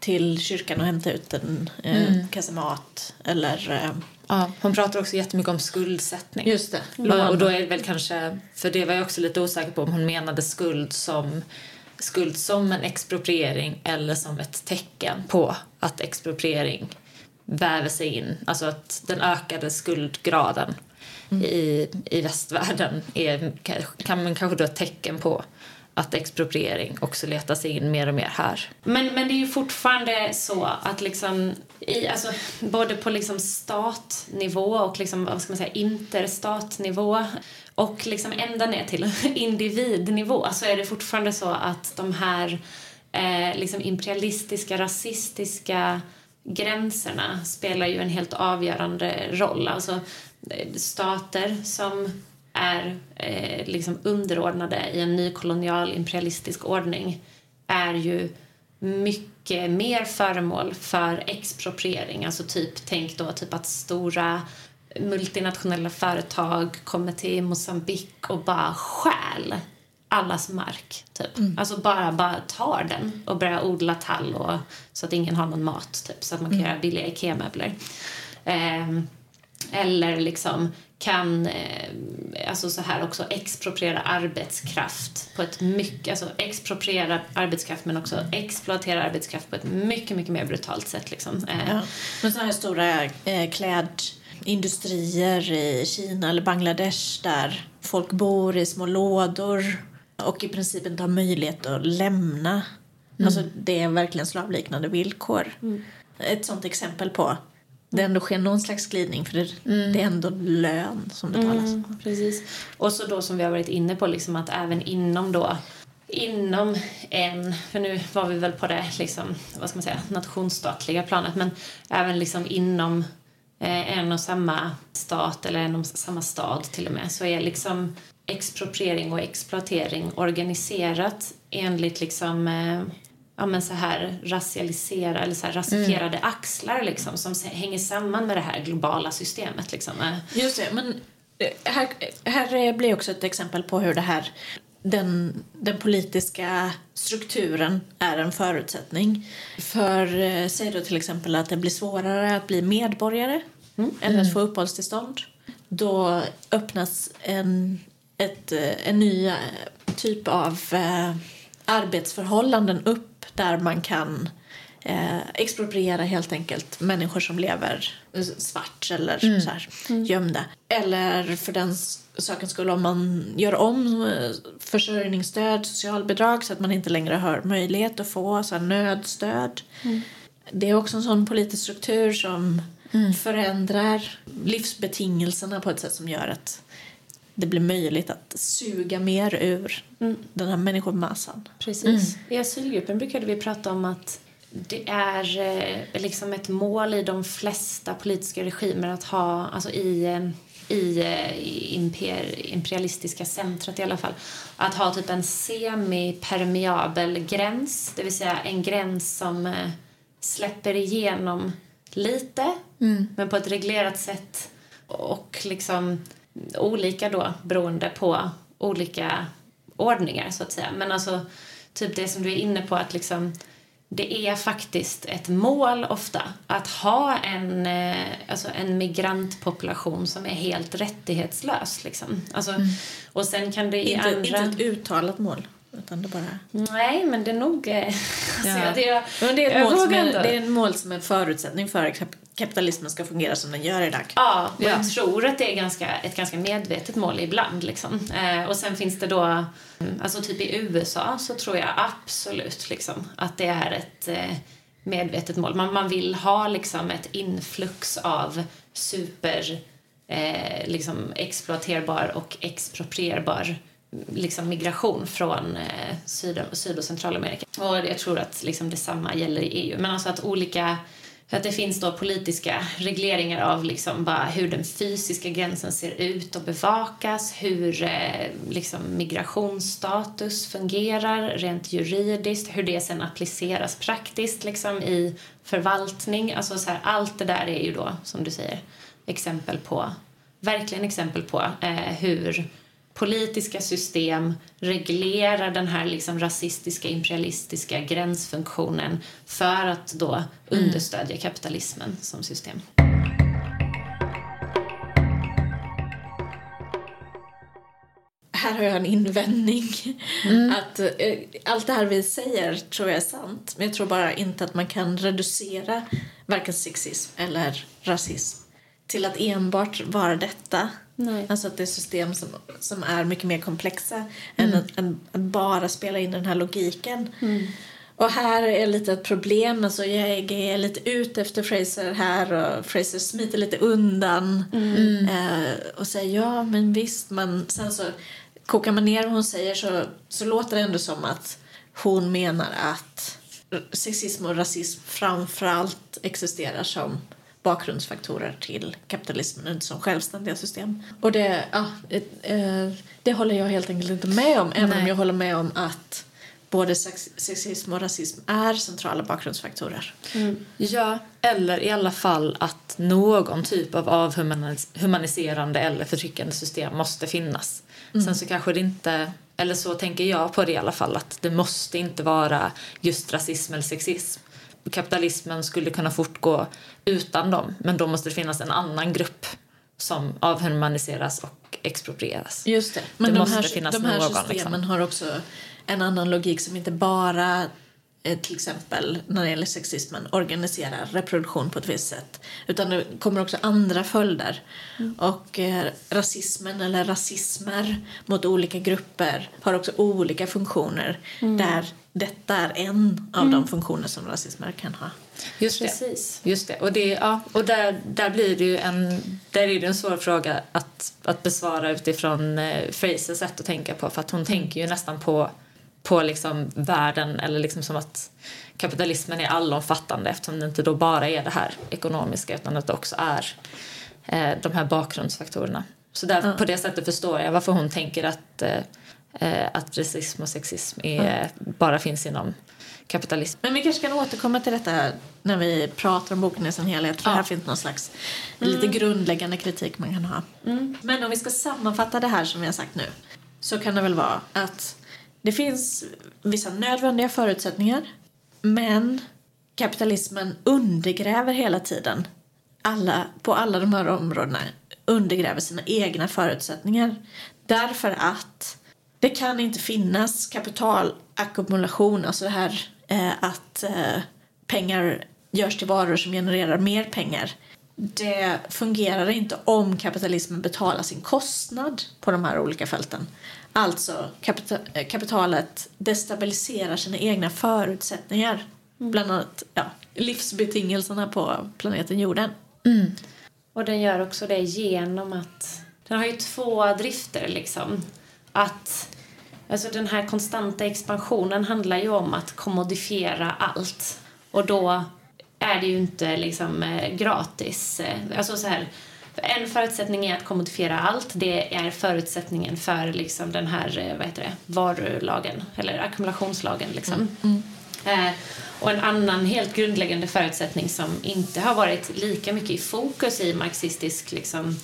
till kyrkan och hämta ut en eh, kasse mat eller... Eh, Ja, hon pratar också jättemycket om skuldsättning. just det. Och då är det väl kanske, för det var jag också lite osäker på om hon menade skuld som, skuld som en expropriering eller som ett tecken på att expropriering väver sig in. Alltså att den ökade skuldgraden i, i västvärlden är, kan man kanske då ett tecken på att expropriering också letar sig in mer och mer här. Men, men det är ju fortfarande så att liksom, i, alltså, både på liksom statnivå och liksom, vad ska man säga, interstatnivå och liksom ända ner till individnivå så är det fortfarande så att de här eh, liksom imperialistiska, rasistiska gränserna spelar ju en helt avgörande roll. Alltså eh, stater som är eh, liksom underordnade i en ny kolonial imperialistisk ordning är ju mycket mer föremål för expropriering. Alltså typ, tänk då typ att stora multinationella företag kommer till Mosambik och bara stjäl allas mark. Typ. Mm. Alltså bara, bara tar den och börjar odla tall och, så att ingen har någon mat. Typ, så att man kan mm. göra billiga IKEA-möbler. Eh, eller liksom kan eh, alltså så här också expropriera arbetskraft på ett mycket, alltså expropriera arbetskraft men också exploatera arbetskraft på ett mycket, mycket mer brutalt sätt liksom. Eh. Ja. Men sådana här stora eh, klädindustrier i Kina eller Bangladesh där folk bor i små lådor och i princip inte har möjlighet att lämna. Mm. Alltså det är verkligen slavliknande villkor. Mm. Ett sånt exempel på det ändå sker någon slags glidning för det, mm. det är ändå lön som betalas. Mm, precis. Och så då som vi har varit inne på liksom att även inom då inom en, för nu var vi väl på det liksom, vad ska man säga, nationsstatliga planet men även liksom inom eh, en och samma stat eller en och samma stad till och med så är liksom expropriering och exploatering organiserat enligt liksom eh, ja, men så här racialisera eller så här rasifierade mm. axlar liksom, som hänger samman med det här globala systemet. Liksom. Just det, men eh, här, här blir också ett exempel på hur det här den, den politiska strukturen är en förutsättning. För eh, säg då till exempel att det blir svårare att bli medborgare mm. eller att få uppehållstillstånd. Då öppnas en, ett, eh, en ny typ av eh, arbetsförhållanden upp där man kan eh, expropriera helt enkelt människor som lever svart eller mm. så här, mm. gömda. Eller för den sakens skull om man gör om eh, försörjningsstöd, socialbidrag så att man inte längre har möjlighet att få så här, nödstöd. Mm. Det är också en sån politisk struktur som mm. förändrar livsbetingelserna på ett sätt som gör att det blir möjligt att suga mer ur mm. den här människomassan. Precis. Mm. I asylgruppen brukade vi prata om att det är eh, liksom ett mål i de flesta politiska regimer att ha, alltså i, eh, i, eh, i imper, imperialistiska centret i alla fall, att ha typ en semipermeabel gräns, det vill säga en gräns som eh, släpper igenom lite, mm. men på ett reglerat sätt och liksom olika då beroende på olika ordningar så att säga. Men alltså typ det som du är inne på att liksom det är faktiskt ett mål ofta att ha en, eh, alltså en migrantpopulation som är helt rättighetslös. Liksom. Alltså, mm. Och sen kan det i inte, andra... Inte ett uttalat mål? Utan det bara... Nej, men det är nog... Ja. det, men det, är ett mål som är, det är ett mål som är en förutsättning för kapitalismen ska fungera som den gör idag. Ja, och ja. jag tror att det är ganska, ett ganska medvetet mål ibland. Liksom. Eh, och sen finns det då, mm, alltså typ i USA så tror jag absolut liksom, att det är ett eh, medvetet mål. Man, man vill ha liksom ett influx av super eh, liksom exploaterbar och exproprierbar liksom migration från eh, Syd, Syd och Centralamerika. Och jag tror att liksom detsamma gäller i EU. Men alltså att olika att det finns då politiska regleringar av liksom bara hur den fysiska gränsen ser ut och bevakas, hur eh, liksom migrationsstatus fungerar rent juridiskt, hur det sen appliceras praktiskt liksom i förvaltning. Alltså så här, allt det där är ju då, som du säger, exempel på, verkligen exempel på eh, hur politiska system reglerar den här liksom rasistiska, imperialistiska gränsfunktionen för att då mm. understödja kapitalismen som system. här har jag en invändning. Mm. Att eh, allt det här vi säger tror jag är sant. Men jag tror bara inte att man kan reducera varken sexism eller rasism till att enbart vara detta. Nej. Alltså att det är system som, som är mycket mer komplexa än, att, än att bara spela in den här logiken. Och här är lite ett problem. Alltså jag är lite ute efter Fraser här och Fraser smiter lite undan eh, och säger ja men visst men sen så kokar man ner vad hon säger så, så låter det ändå som att hon menar att sexism och rasism framförallt existerar som bakgrundsfaktorer till kapitalismen och inte som självständiga system. Och det, ja, eh, eh, det håller jag helt enkelt inte med om även om Nej. jag håller med om att både sex, sexism och rasism är centrala bakgrundsfaktorer. Ja, eller i alla fall att någon typ av avhumaniserande eller förtryckande system måste finnas. Sen så kanske det inte, eller så tänker jag på det i alla fall, att det måste inte vara just rasism eller sexism. Kapitalismen skulle kunna fortgå utan dem, men då måste det finnas en annan grupp som avhumaniseras och exproprieras. Just det. Men Det de måste här, finnas de här någon, systemen liksom. har också en annan logik som inte bara till exempel när det gäller sexismen organiserar reproduktion på ett visst sätt. Utan det kommer också andra följder. Och eh, rasismen eller rasismer mot olika grupper har också olika funktioner. Där detta är en av de funktioner som rasismer kan ha. Just det. Precis. Just det. Och, det, ja, och där, där blir det ju en, där är det en svår fråga att, att besvara utifrån eh, Frasers sätt att tänka på. För att hon tänker ju nästan på, på liksom världen eller liksom som att kapitalismen är allomfattande eftersom det inte då bara är det här ekonomiska utan att det också är eh, de här bakgrundsfaktorerna. Så där, på det sättet förstår jag varför hon tänker att, eh, att rasism och sexism är, bara finns inom kapitalism. Men vi kanske kan återkomma till detta när vi pratar om boken i sin helhet. För Ja. här finns någon slags lite grundläggande kritik man kan ha. Men om vi ska sammanfatta det här som vi har sagt nu. Så kan det väl vara att det finns vissa nödvändiga förutsättningar. Men kapitalismen undergräver hela tiden alla, på alla de här områdena undergräver sina egna förutsättningar. Därför att det kan inte finnas kapitalackumulation, alltså det här eh, att eh, pengar görs till varor som genererar mer pengar. Det fungerar inte om kapitalismen betalar sin kostnad på de här olika fälten. Alltså kapita- eh, kapitalet destabiliserar sina egna förutsättningar. Bland annat ja, livsbetingelserna på planeten jorden. Och den gör också det genom att... Den har ju två drifter liksom. Att... Alltså den här konstanta expansionen handlar ju om att kommodifiera allt. Och då är det ju inte liksom eh, gratis. Eh, Alltså så här, en förutsättning är att kommodifiera allt. Det är förutsättningen för liksom den här eh, vad heter det, varulagen, eller ackumulationslagen. Liksom. Eh, och en annan helt grundläggande förutsättning som inte har varit lika mycket i fokus i marxistisk liksom,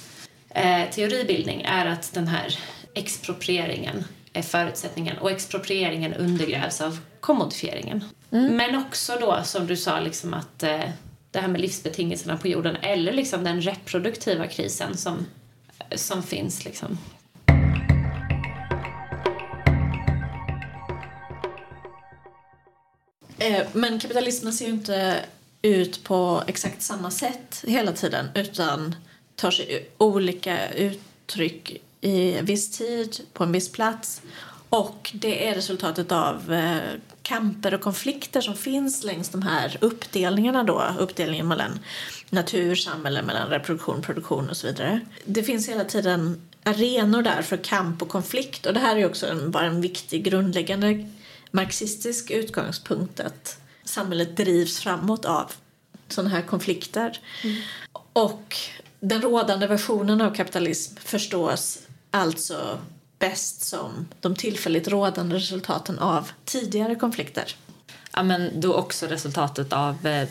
eh, teoribildning är att den här exproprieringen är förutsättningen och exproprieringen undergrävs av kommodifieringen. Men också då, som du sa, liksom att eh, det här med livsbetingelserna på jorden eller liksom den reproduktiva krisen som, som finns. Liksom. Eh, men kapitalismen ser ju inte ut på exakt samma sätt hela tiden utan tar sig olika uttryck i en viss tid, på en viss plats. Och det är resultatet av eh, kamper och konflikter som finns längs de här uppdelningarna då. Uppdelningen mellan natur, samhälle, mellan reproduktion, produktion och så vidare. Det finns hela tiden arenor där för kamp och konflikt och det här är också en, bara en viktig grundläggande marxistisk utgångspunkt att samhället drivs framåt av sådana här konflikter. Och den rådande versionen av kapitalism förstås alltså bäst som de tillfälligt rådande resultaten av tidigare konflikter. Ja, men då också resultatet av, eh,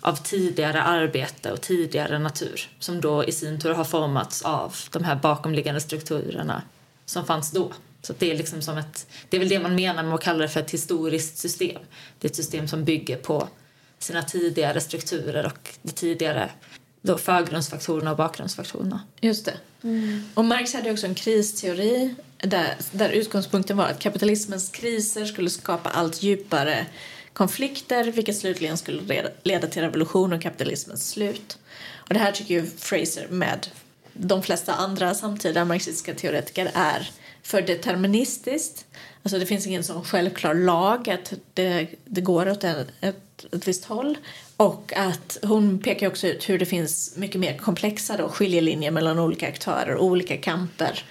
av tidigare arbete och tidigare natur som då i sin tur har formats av de här bakomliggande strukturerna som fanns då. Så det är liksom som ett, det är väl det man menar med att kalla det för ett historiskt system. Det är ett system som bygger på sina tidigare strukturer och det tidigare då förgrundsfaktorerna och bakgrundsfaktorerna. Just det. Och Marx hade också en kristeori där, där utgångspunkten var att kapitalismens kriser skulle skapa allt djupare konflikter vilket slutligen skulle leda- till revolution och kapitalismens slut. Och det här tycker ju Fraser med de flesta andra samtida marxistiska teoretiker är för deterministiskt. Alltså det finns ingen sån självklar lag att det, det går åt ett, ett visst håll. Och att hon pekar också ut hur det finns mycket mer komplexa då, skiljelinjer mellan olika aktörer och olika kamper.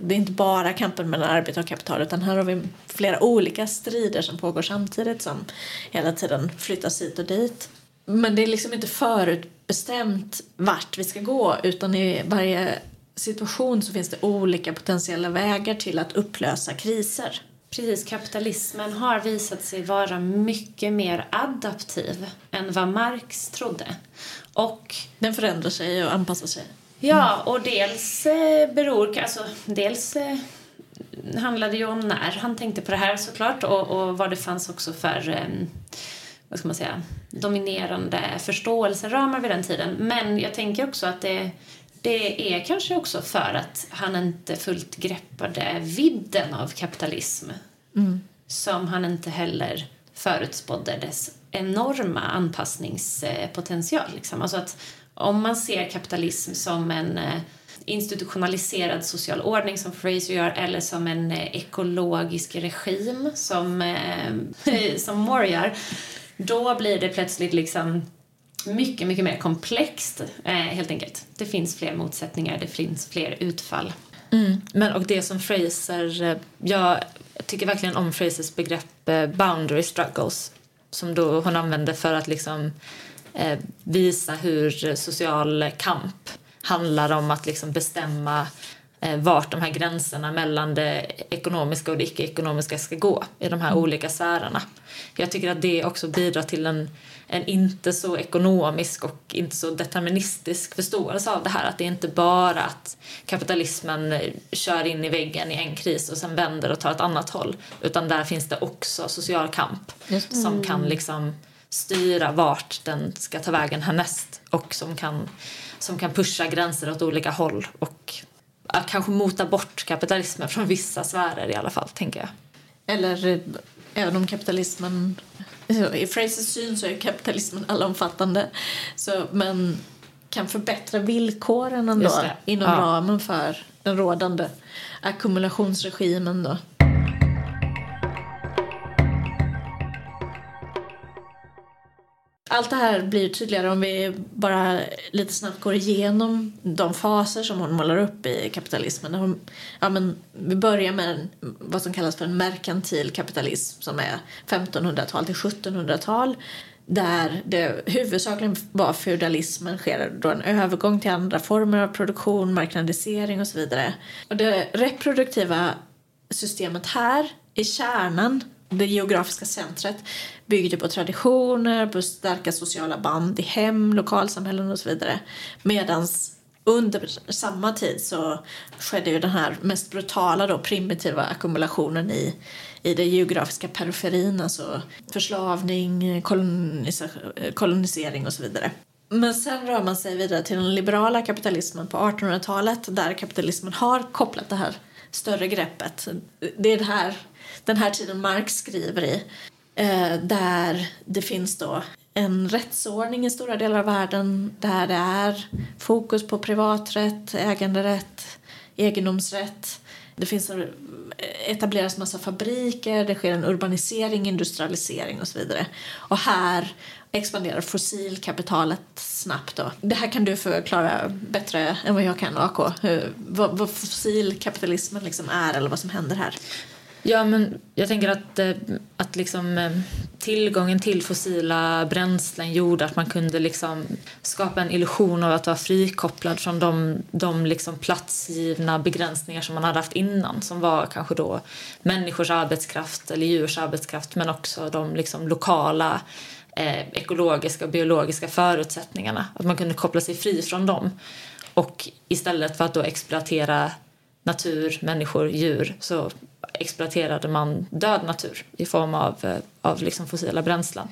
Det är inte bara kampen mellan arbete och kapital utan här har vi flera olika strider som pågår samtidigt som hela tiden flyttas hit och dit. Men det är liksom inte förutbestämt vart vi ska gå utan i varje situation så finns det olika potentiella vägar till att upplösa kriser. Precis, kapitalismen har visat sig vara mycket mer adaptiv än vad Marx trodde. Och Den förändrar sig och anpassar sig. Ja, och dels eh, beror... Alltså, dels eh, handlade ju om när han tänkte på det här såklart och, och vad det fanns också för eh, vad ska man säga, dominerande förståelseramar vid den tiden. Men jag tänker också att det, det är kanske också för att han inte fullt greppade vidden av kapitalism som han inte heller förutspådde dess enorma anpassningspotential. Liksom. Alltså att om man ser kapitalism som en eh, institutionaliserad social ordning som Fraser gör eller som en eh, ekologisk regim som, eh, som Moore gör då blir det plötsligt liksom mycket, mycket mer komplext eh, helt enkelt. Det finns fler motsättningar, det finns fler utfall. Men och det som Fraser, eh, jag tycker verkligen om Frasers begrepp eh, boundary struggles som då hon använde för att liksom eh, visa hur social kamp handlar om att liksom bestämma eh, vart de här gränserna mellan det ekonomiska och det icke-ekonomiska ska gå i de här olika sfärerna. Jag tycker att det också bidrar till en, en inte så ekonomisk och inte så deterministisk förståelse av det här. Att det är inte bara att kapitalismen kör in i väggen i en kris och sen vänder och tar ett annat håll. Utan där finns det också social kamp som kan liksom styra vart den ska ta vägen härnäst och som kan, som kan pusha gränser åt olika håll och kanske mota bort kapitalismen från vissa sfärer i alla fall, tänker jag. Eller eh, även om kapitalismen... I Frasers syn så är kapitalismen allomfattande. Så, men kan förbättra villkoren ändå inom Ja. ramen för den rådande ackumulationsregimen. Då. Allt det här blir tydligare om vi bara lite snabbt går igenom de faser som hon målar upp i kapitalismen. Hon, ja, men vi börjar med en, vad som kallas för en merkantil kapitalism som är 1500-tal till 1700-tal där det huvudsakligen var feudalismen sker då en övergång till andra former av produktion, marknadisering och så vidare. Och det reproduktiva systemet här är kärnan, det geografiska centret, byggde på traditioner, på starka sociala band i hem, lokalsamhällen och så vidare. Medan under samma tid så skedde ju den här mest brutala då, primitiva ackumulationen i, i den geografiska periferin, alltså förslavning, kolonisering och så vidare. Men sen rör man sig vidare till den liberala kapitalismen på 1800-talet där kapitalismen har kopplat det här större greppet. Det är det här, den här tiden Marx skriver i. Eh, där det finns då en rättsordning i stora delar av världen där det är fokus på privaträtt, äganderätt, egendomsrätt. Det finns en, etableras massa fabriker, det sker en urbanisering, industrialisering och så vidare. Och här expanderar fossilkapitalet snabbt. Då. Det här kan du förklara bättre än vad jag kan, AK. Hur, vad, vad fossilkapitalismen liksom är eller vad som händer här. Ja, men jag tänker att, eh, att liksom, eh, tillgången till fossila bränslen gjorde att man kunde liksom skapa en illusion av att vara frikopplad från de, de liksom platsgivna begränsningar som man hade haft innan som var kanske då människors arbetskraft eller djurs arbetskraft men också de liksom lokala eh, ekologiska och biologiska förutsättningarna. Att man kunde koppla sig fri från dem. Och istället för att då exploatera natur, människor, djur så exploaterade man död natur i form av, eh, av liksom fossila bränslen.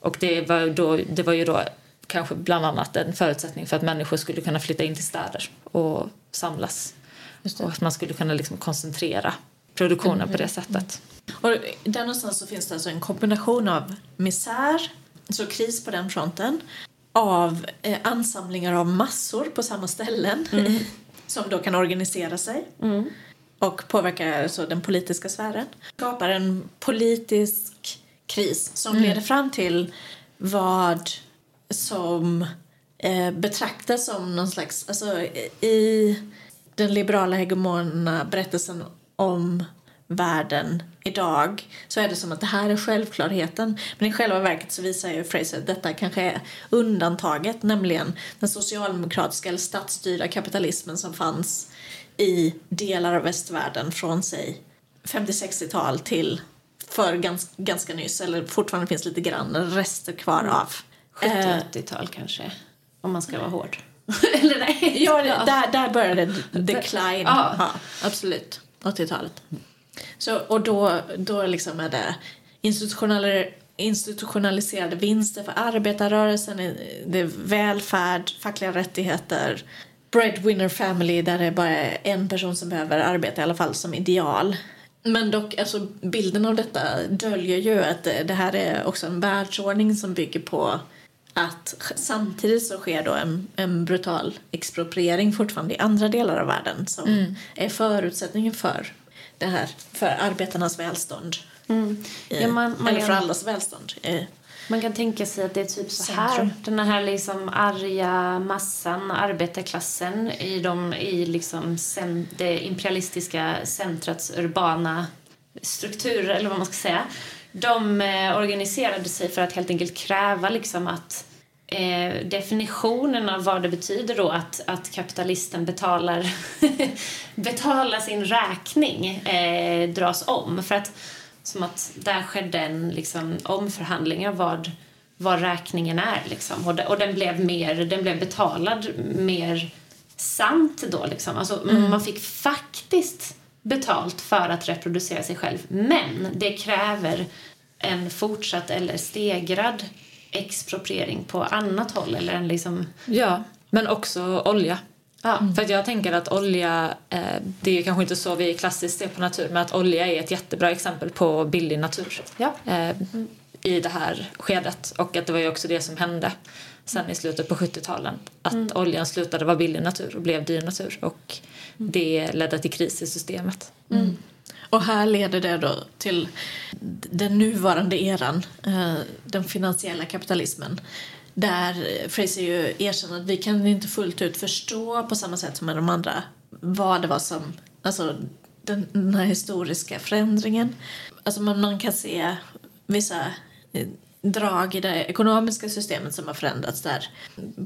Och det var, då, det var ju då kanske bland annat en förutsättning för att människor skulle kunna flytta in till städer och samlas. Och att man skulle kunna liksom koncentrera produktionen på det sättet. Och där någonstans så finns det alltså en kombination av misär, så kris på den fronten, av eh, ansamlingar av massor på samma ställen som då kan organisera sig och påverka alltså, den politiska sfären. Skapar en politisk kris som leder fram till vad som eh, betraktas som någon slags... Alltså, I den liberala hegemona berättelsen om världen idag så är det som att det här är självklarheten. Men i själva verket så visar ju Fraser att detta kanske är undantaget, nämligen den socialdemokratiska eller statsstyrda kapitalismen som fanns i delar av västvärlden från sig 50-60-tal till för gans, ganska nyss, eller fortfarande finns lite grann rester kvar av. Eh, 70-80-tal kanske, om man ska vara hård. Eller nej? Ja, Där, där började det decline. Ja, absolut. 80-talet. Så, och då, då liksom är det institutionaler, institutionaliserade vinster för arbetarrörelsen, det är välfärd, fackliga rättigheter, breadwinner family där det bara är en person som behöver arbeta i alla fall som ideal. Men dock, alltså bilden av detta döljer ju att det det här är också en världsordning som bygger på att samtidigt så sker då en, en brutal expropriering fortfarande i andra delar av världen som är förutsättningen för det här, för arbetarnas välstånd. Mm. Ja, man- man eller för allas välstånd. Man kan tänka sig att det är typ så här. Centrum. Den här liksom arga massan, arbetarklassen i, de, i liksom cen, det imperialistiska centrats urbana strukturer, eller vad man ska säga. De eh, organiserade sig för att helt enkelt kräva liksom att eh, definitionen av vad det betyder då att, att kapitalisten betalar, betalar sin räkning eh, dras om. För att som att där skedde en liksom, omförhandling av vad, vad räkningen är. Liksom. Och, de, och den, blev mer, den blev betalad mer sant då. Liksom. Alltså, Man fick faktiskt betalt för att reproducera sig själv. Men det kräver en fortsatt eller stegrad expropriering på annat håll. Eller en liksom... Ja, men också olja. Ja. För att jag tänker att olja, eh, det är kanske inte så vi klassiskt ser på natur, men att olja är ett jättebra exempel på billig natur Ja. eh, i det här skedet. Och att det var ju också det som hände sen i slutet på 70-talen. Att oljan slutade vara billig natur och blev dyr natur. Och det ledde till kris i systemet. Och här leder det då till den nuvarande eran, eh, den finansiella kapitalismen. Där Fraser ju erkänner att vi kan inte fullt ut förstå på samma sätt som med de andra vad det var som, alltså den, den här historiska förändringen. Alltså man, man kan se vissa eh, drag i det ekonomiska systemet som har förändrats där.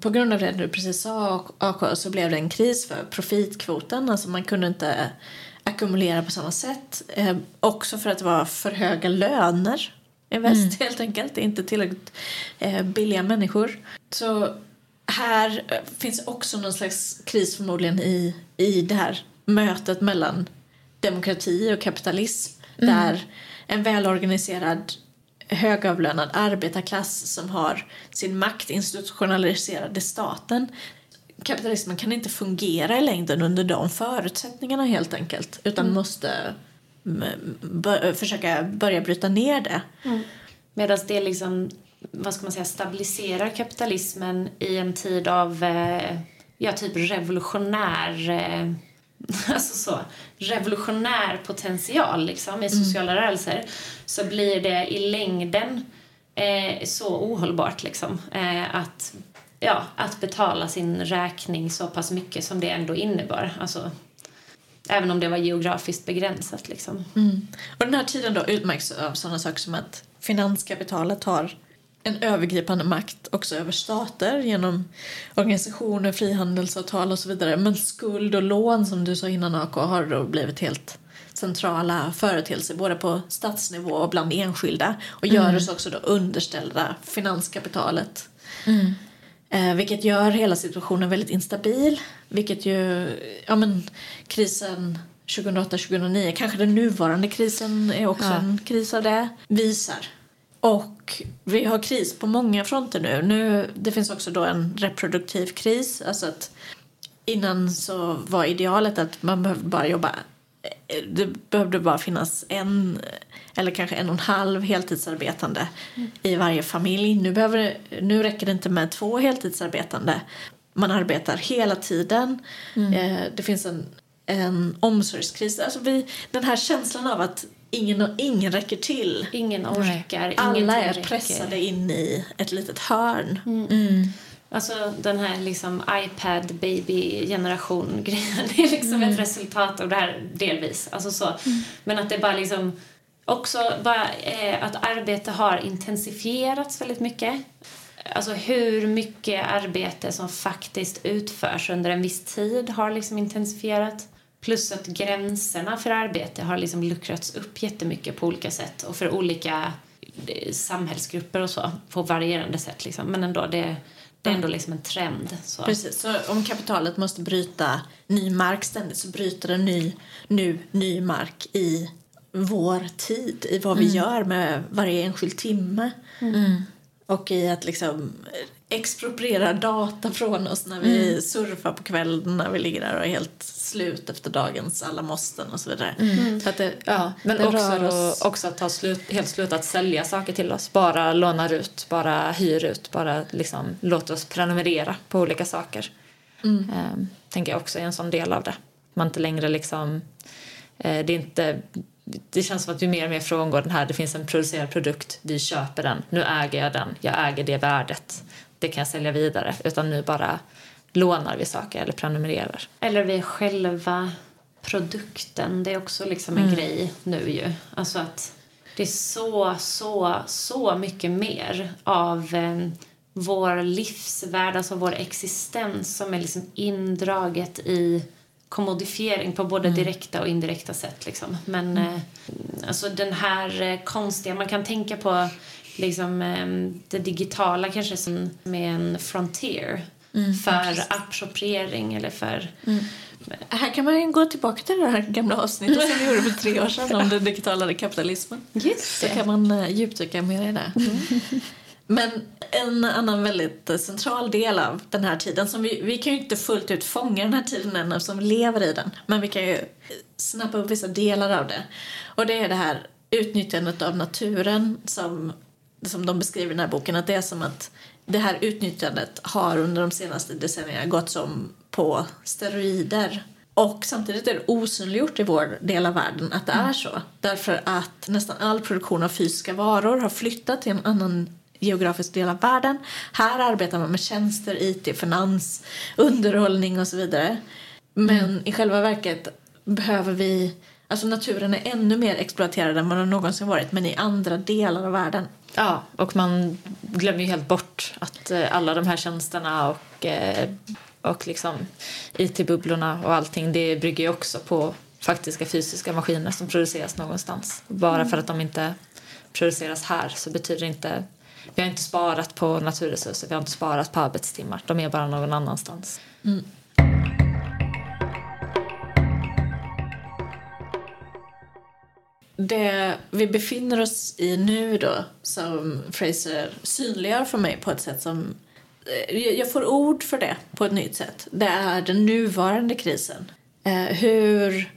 På grund av det du precis sa, AK, så blev det en kris för profitkvoten. Alltså man kunde inte ackumulera på samma sätt. Eh, också för att det var för höga löner i väst helt enkelt. Inte tillräckligt eh, billiga människor. Så här eh, finns också någon slags kris förmodligen i, i det här mötet mellan demokrati och kapitalism. Där en välorganiserad högavlönad arbetarklass som har sin makt institutionaliserad i staten. Kapitalismen kan inte fungera i längden under de förutsättningarna helt enkelt utan måste mm, bör, försöka börja bryta ner det. Medan det liksom, vad ska man säga, stabiliserar kapitalismen i en tid av, eh, ja, typ revolutionär, eh, alltså så, revolutionär potential liksom i sociala rörelser, så blir det i längden eh, så ohållbart liksom, eh, att, ja, att betala sin räkning så pass mycket som det ändå innebar. Alltså, även om det var geografiskt begränsat liksom. Och den här tiden då utmärks av sådana saker som att finanskapitalet har en övergripande makt också över stater genom organisationer, frihandelsavtal och så vidare. Men skuld och lån, som du sa innan AK, har då blivit helt centrala företeelser både på statsnivå och bland enskilda och gör oss också då underställda finanskapitalet. Eh, vilket gör hela situationen väldigt instabil. Vilket ju, ja men krisen 2008-2009, kanske den nuvarande krisen är också Ja. en kris av det, visar. och vi har kris på många fronter nu. nu. Det finns också då en reproduktiv kris. Alltså att innan så var idealet att man behövde bara jobba det behövde bara finnas en eller kanske en och en halv heltidsarbetande mm. i varje familj. Nu, behöver, nu räcker det inte med två heltidsarbetande. Man arbetar hela tiden. Mm. Eh, det finns en, en omsorgskris. Alltså vi, den här känslan av att ingen, ingen räcker till. Ingen orkar. Alla är pressade in i ett litet hörn. Mm. Alltså den här liksom iPad baby-generation grejen det är liksom mm. ett resultat av det här delvis. Alltså så. Mm. Men att det bara liksom också bara eh, att arbete har intensifierats väldigt mycket. Alltså hur mycket arbete som faktiskt utförs under en viss tid har liksom intensifierat. Plus att gränserna för arbete har liksom luckrats upp jättemycket på olika sätt och för olika eh, samhällsgrupper och så på varierande sätt liksom. Men ändå det det är ändå liksom en trend. Så. Precis, så om kapitalet måste bryta ny mark ständigt så bryter det ny, nu ny mark i vår tid, i vad vi mm. gör med varje enskild timme. Mm. Och i att liksom expropriera data från oss när vi mm. surfar på kvällen när vi ligger där och är helt slut efter dagens alla måsten och så vidare. Mm. mm. Så att det, ja, men det också, oss... också att ha slut, helt slutat sälja saker till oss. Bara lånar ut, bara hyr ut, bara liksom låter oss prenumerera på olika saker. Mm. Ehm, tänker jag också är en sån del av det. Man inte längre liksom, eh, det är inte det känns som att vi mer och mer frångår den här, det finns en producerad produkt, vi köper den, nu äger jag den, jag äger det värdet, det kan jag sälja vidare. Utan nu bara lånar vi saker eller prenumererar. Eller vi själva produkten. Det är också liksom en mm. grej nu ju. Alltså att det är så, så, så mycket mer av eh, vår livsvärld, alltså vår existens som är liksom indraget i kommodifiering på både mm. direkta och indirekta sätt. Liksom. Men mm. eh, alltså den här eh, konstiga, man kan tänka på liksom, eh, det digitala kanske som med en frontier mm, för appropriering eller för... Mm. Här kan man ju gå tillbaka till det här gamla avsnittet som vi gjorde för tre år sedan om den digitala kapitalismen. Just det. Så kan man uh, djupdyka mer i det. Mm. Men en annan väldigt central del av den här tiden, som vi, vi kan ju inte fullt ut fånga den här tiden än eftersom vi lever i den, men vi kan ju snappa upp vissa delar av det. Och det är det här utnyttjandet av naturen som, som de beskriver i den här boken, att det är som att det här utnyttjandet har under de senaste decennierna gått som på steroider. Och samtidigt är det osynliggjort i vår del av världen att det är så. Därför att nästan all produktion av fysiska varor har flyttat till en annan geografisk del av världen. Här arbetar man med tjänster, IT, finans, underhållning och så vidare. Men mm. i själva verket behöver vi... Alltså naturen är ännu mer exploaterad än vad den någonsin varit, men i andra delar av världen. Ja, och man glömmer ju helt bort att eh, alla de här tjänsterna och, eh, och liksom IT-bubblorna och allting, det bygger ju också på faktiska fysiska maskiner som produceras någonstans. Bara mm. för att de inte produceras här så betyder inte vi har inte sparat på naturresurser, vi har inte sparat på arbetstimmar. De är bara någon annanstans. Mm. Det vi befinner oss i nu då, som Fraser synliggör för mig på ett sätt som... Eh, jag får ord för det på ett nytt sätt. Det är den nuvarande krisen. Eh, hur...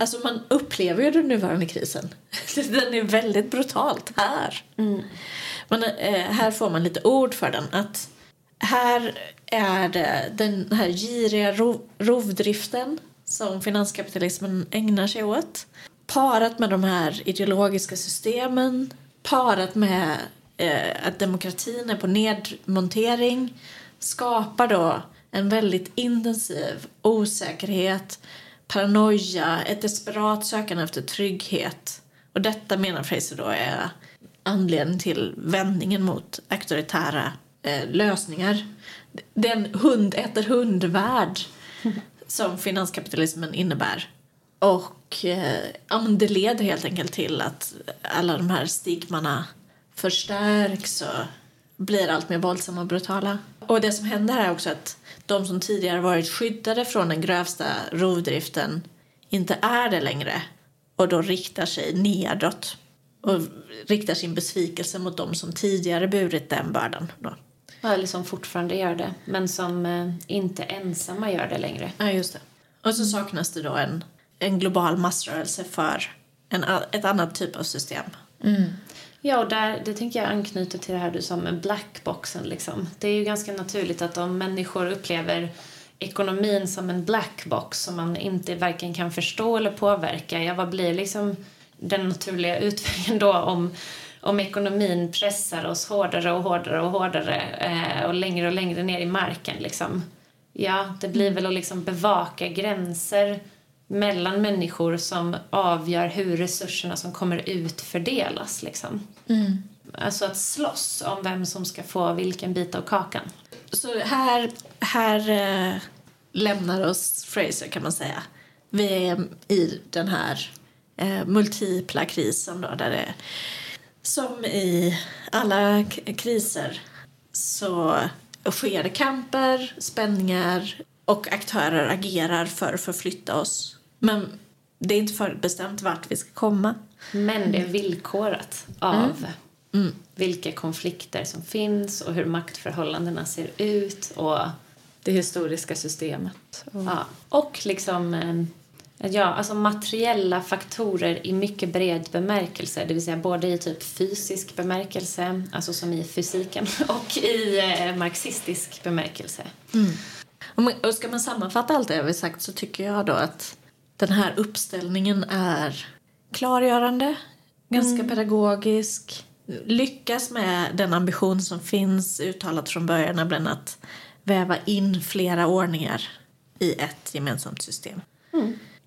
Alltså man upplever ju den nuvarande krisen. Den är väldigt brutalt här. Mm. Men eh, här får man lite ord för den. Att här är det den här giriga rov, rovdriften som finanskapitalismen ägnar sig åt. Parat med de här ideologiska systemen, parat med eh, att demokratin är på nedmontering skapar då en väldigt intensiv osäkerhet, paranoia, ett desperat sökande efter trygghet. Och detta menar Fraser då är anledningen till vändningen mot auktoritära eh, lösningar. Den hund äter hund-värld som finanskapitalismen innebär. Och eh, ja, det leder helt enkelt till att alla de här stigmana förstärks och blir allt mer våldsamma och brutala. Och det som händer är också att de som tidigare varit skyddade från den grövsta rovdriften inte är det längre och då riktar sig nedåt och riktar sin besvikelse mot dem som tidigare burit den bördan. Då. Ja, eller som fortfarande gör det, men som eh, inte ensamma gör det längre. Ja, just det. Och så saknas det då en, en global massrörelse för en, ett annat typ av system. Ja, och där, det tänker jag anknyter till det här du sa med blackboxen. Liksom. Det är ju ganska naturligt att om människor upplever ekonomin som en blackbox som man inte varken kan förstå eller påverka, ja, vad blir liksom den naturliga utvägen då om, om ekonomin pressar oss hårdare och hårdare och hårdare eh, och längre och längre ner i marken? Liksom. Ja, det blir väl att liksom bevaka gränser mellan människor som avgör hur resurserna som kommer ut fördelas. Liksom. Alltså att slåss om vem som ska få vilken bit av kakan. Så här, här eh, lämnar oss Fraser kan man säga. Vi är i den här eh, multipla krisen då, där det som i alla kriser så sker kamper, spänningar och aktörer agerar för att förflytta oss. Men det är inte förutbestämt vart vi ska komma. Men det är villkorat av vilka konflikter som finns och hur maktförhållandena ser ut. Och, Det historiska systemet. Och, ja, och liksom eh, ja, alltså materiella faktorer i mycket bred bemärkelse. Det vill säga både i typ fysisk bemärkelse, alltså som i fysiken, och i eh, marxistisk bemärkelse. Om man- Och ska man sammanfatta allt det jag har sagt så tycker jag då att den här uppställningen är klargörande, ganska pedagogisk, lyckas med den ambition som finns uttalat från början, nämligen att väva in flera ordningar i ett gemensamt system.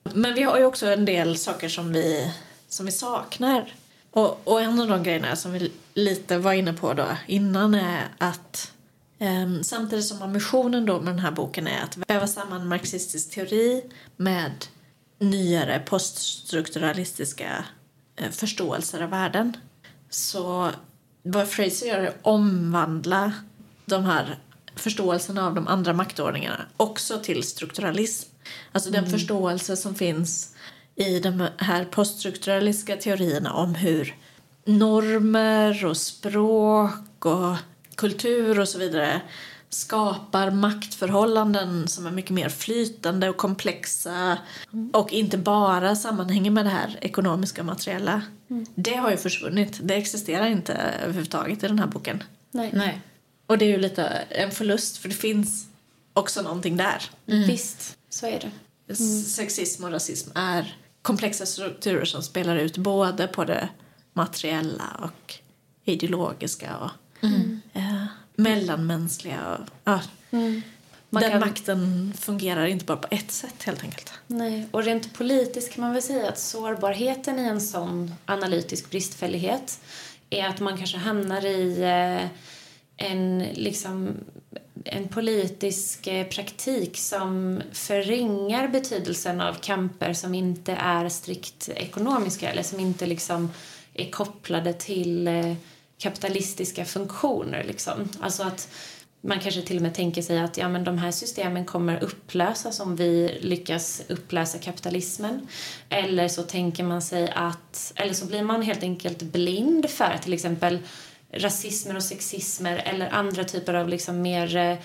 Men vi har ju också en del saker som vi, som vi saknar. Och, och en av de grejerna som vi lite var inne på då innan är att Ehm, samtidigt som ambitionen då med den här boken är att väva samman marxistisk teori med nyare poststrukturalistiska eh, förståelser av världen. Så vad Fraser gör är att omvandla de här förståelserna av de andra maktordningarna också till strukturalism. Alltså den förståelse som finns i de här poststrukturalistiska teorierna om hur normer och språk och kultur och så vidare skapar maktförhållanden som är mycket mer flytande och komplexa och inte bara sammanhänger med det här ekonomiska och materiella. Det har ju försvunnit. Det existerar inte överhuvudtaget i den här boken. Nej. nej. Och det är ju lite en förlust för det finns också någonting där. Visst, så är det. Sexism och rasism är komplexa strukturer som spelar ut både på det materiella och ideologiska och eh, mellanmänskliga. Ja. Man Den kan- makten fungerar inte bara på ett sätt helt enkelt. Nej, och rent politiskt kan man väl säga att sårbarheten i en sån analytisk bristfällighet är att man kanske hamnar i eh, en, liksom, en politisk eh, praktik som förringar betydelsen av kamper som inte är strikt ekonomiska eller som inte liksom är kopplade till eh, kapitalistiska funktioner. Liksom. Alltså att man kanske till och med tänker sig att ja, men de här systemen kommer upplösas om vi lyckas upplösa kapitalismen. Eller så tänker man sig att, eller så blir man helt enkelt blind för till exempel rasismer och sexismer eller andra typer av liksom mer eh,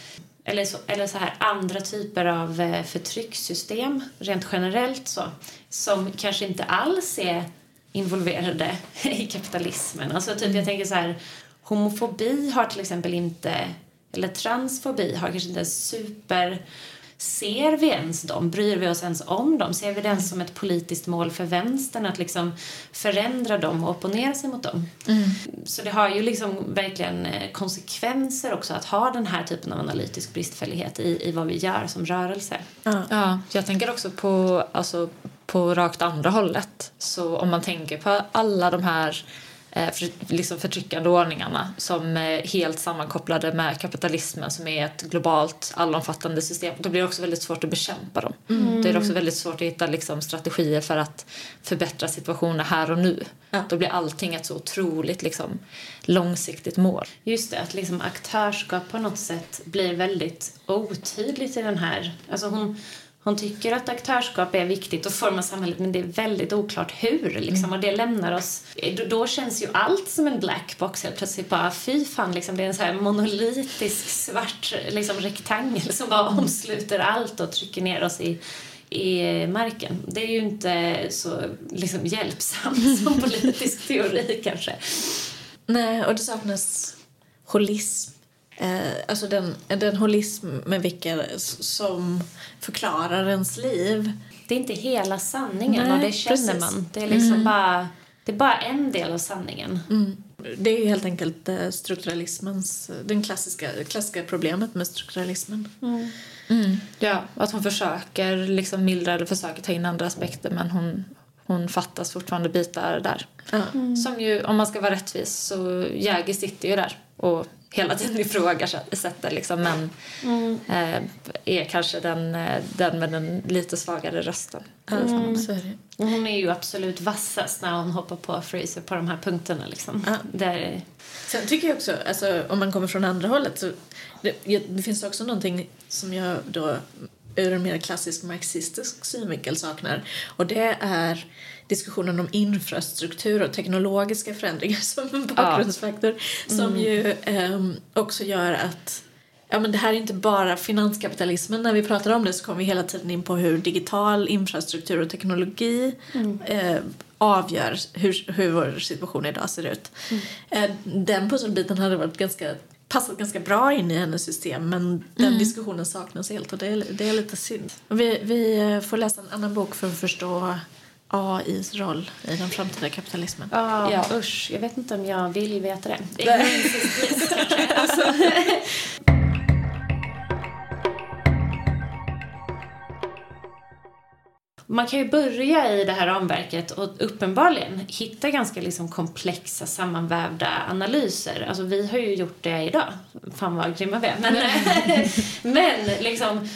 eller så, eller så här andra typer av eh, förtryckssystem rent generellt så som kanske inte alls är involverade i kapitalismen. Alltså typ jag tänker så här homofobi har till exempel inte eller transfobi har kanske inte super Ser vi ens dem? Bryr vi oss ens om dem? Ser vi det ens som ett politiskt mål för vänstern att liksom förändra dem och opponera sig mot dem? Så det har ju liksom verkligen eh, konsekvenser också att ha den här typen av analytisk bristfällighet i, i vad vi gör som rörelse. Ja, jag tänker också på, alltså, på rakt andra hållet. Så om man tänker på alla de här eh, för, liksom förtryckande ordningarna som är helt sammankopplade med kapitalismen som är ett globalt allomfattande system, då blir det också väldigt svårt att bekämpa dem. Det är också väldigt svårt att hitta liksom, strategier för att förbättra situationen här och nu. Ja. Då blir allting ett så otroligt liksom, långsiktigt mål. Just det, att liksom aktörskap på något sätt blir väldigt otydligt i den här... Alltså hon, hon tycker att aktörskap är viktigt och forma samhället men det är väldigt oklart hur. Liksom. Mm. Och det lämnar oss... Då, då, känns ju allt som en black box helt plötsligt. Bara fy fan, liksom, det är en så här monolitisk svart liksom, rektangel som bara mm. omsluter allt och trycker ner oss i i marken. Det är ju inte så liksom, hjälpsamt som politisk teori kanske. Nej, och det saknas holism. Eh, alltså den, den holism med vilka som förklarar ens liv. Det är inte hela sanningen Nej, och det känner precis. man. Det är liksom mm. bara, det är bara en del av sanningen. Mm. Det är helt enkelt eh, strukturalismens, den klassiska, klassiska problemet med strukturalismen. Mm. Mm. Ja, att hon försöker liksom mildra eller försöker ta in andra aspekter men hon, hon fattas fortfarande bitar där. Mm. Som ju, om man ska vara rättvis, så Jäger sitter ju där och hela tiden ifrågasätter liksom, men mm. eh, är kanske den, eh, den med den lite svagare rösten. Mm. Hon är ju absolut vassast när hon hoppar på Fraser på de här punkterna. Liksom. Ja. Där... Sen tycker jag också, alltså, om man kommer från andra hållet, så det, det finns också någonting som jag då ur en mer klassisk marxistisk synvinkel saknar. Och det är diskussionen om infrastruktur och teknologiska förändringar som en bakgrundsfaktor ja. som mm. ju eh, också gör att Ja, men det här är inte bara finanskapitalismen. När vi pratar om det så kommer vi hela tiden in på hur digital infrastruktur och teknologi mm. eh, avgör hur, hur vår situation idag ser ut. Mm. Eh, den pusselbiten hade varit ganska passat ganska bra in i hennes system men den mm. diskussionen saknas helt och det är, det är lite synd. Vi, vi får läsa en annan bok för att förstå AIs roll i den framtida kapitalismen. Oh, ja, usch. Jag vet inte om jag vill veta det. det är alltså. Man kan ju börja i det här ramverket och uppenbarligen hitta ganska liksom komplexa sammanvävda analyser. Alltså vi har ju gjort det idag. Fan vad grymma vi är. Men, men liksom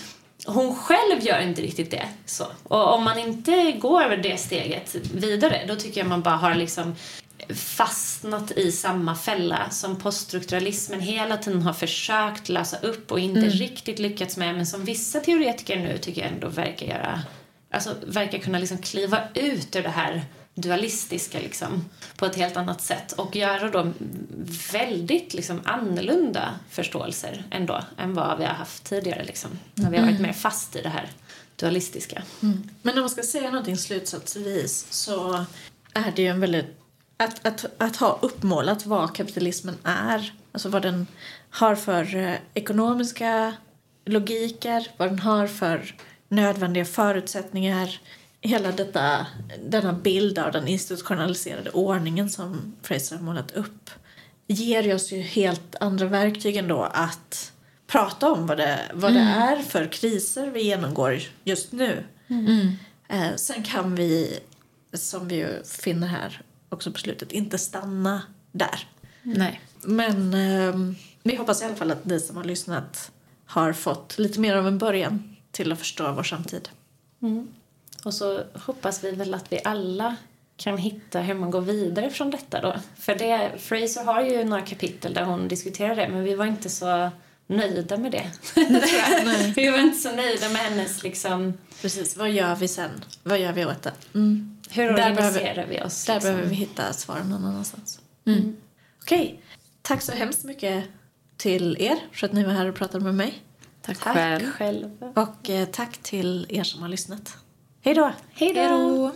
hon själv gör inte riktigt det. Så. Och om man inte går över det steget vidare, då tycker jag man bara har liksom fastnat i samma fälla som poststrukturalismen hela tiden har försökt lösa upp och inte mm. riktigt lyckats med, men som vissa teoretiker nu tycker jag ändå verkar göra, alltså verkar kunna liksom kliva ut ur det här dualistiska liksom, på ett helt annat sätt och göra då väldigt liksom, annorlunda förståelser ändå än vad vi har haft tidigare liksom, när vi har varit mm. mer fast i det här dualistiska. Mm. Men om man ska säga någonting slutsatsvis så är det ju en väldigt att, att, att ha uppmålat vad kapitalismen är, alltså vad den har för eh, ekonomiska logiker, vad den har för nödvändiga förutsättningar hela detta, denna bild av den institutionaliserade ordningen som Fraser har målat upp ger oss ju helt andra verktyg ändå att prata om vad det, vad mm. det är för kriser vi genomgår just nu. Mm. Eh, sen kan vi, som vi ju finner här också på slutet, inte stanna där. Nej. Men eh, vi hoppas i alla fall att ni som har lyssnat har fått lite mer av en början till att förstå vår samtid. Mm. Och så hoppas vi väl att vi alla kan hitta hur man går vidare från detta då. För det, Fraser har ju några kapitel där hon diskuterar det men vi var inte så nöjda med det. vi var inte så nöjda med hennes liksom... Precis, vad gör vi sen? Vad gör vi åt det? Mm. Hur organiserar behöver, vi oss? Där liksom? behöver vi hitta svaren någon annanstans. Mm. Mm. Okej, tack så hemskt mycket till er för att ni var här och pratade med mig. Tack, tack själv. själv. Och eh, tack till er som har lyssnat. Hej då! Hej då!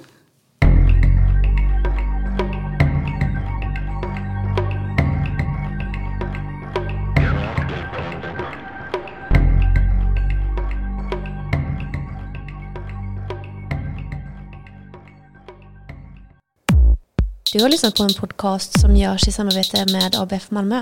Du har lyssnat på en podcast som görs i samarbete med ABF Malmö.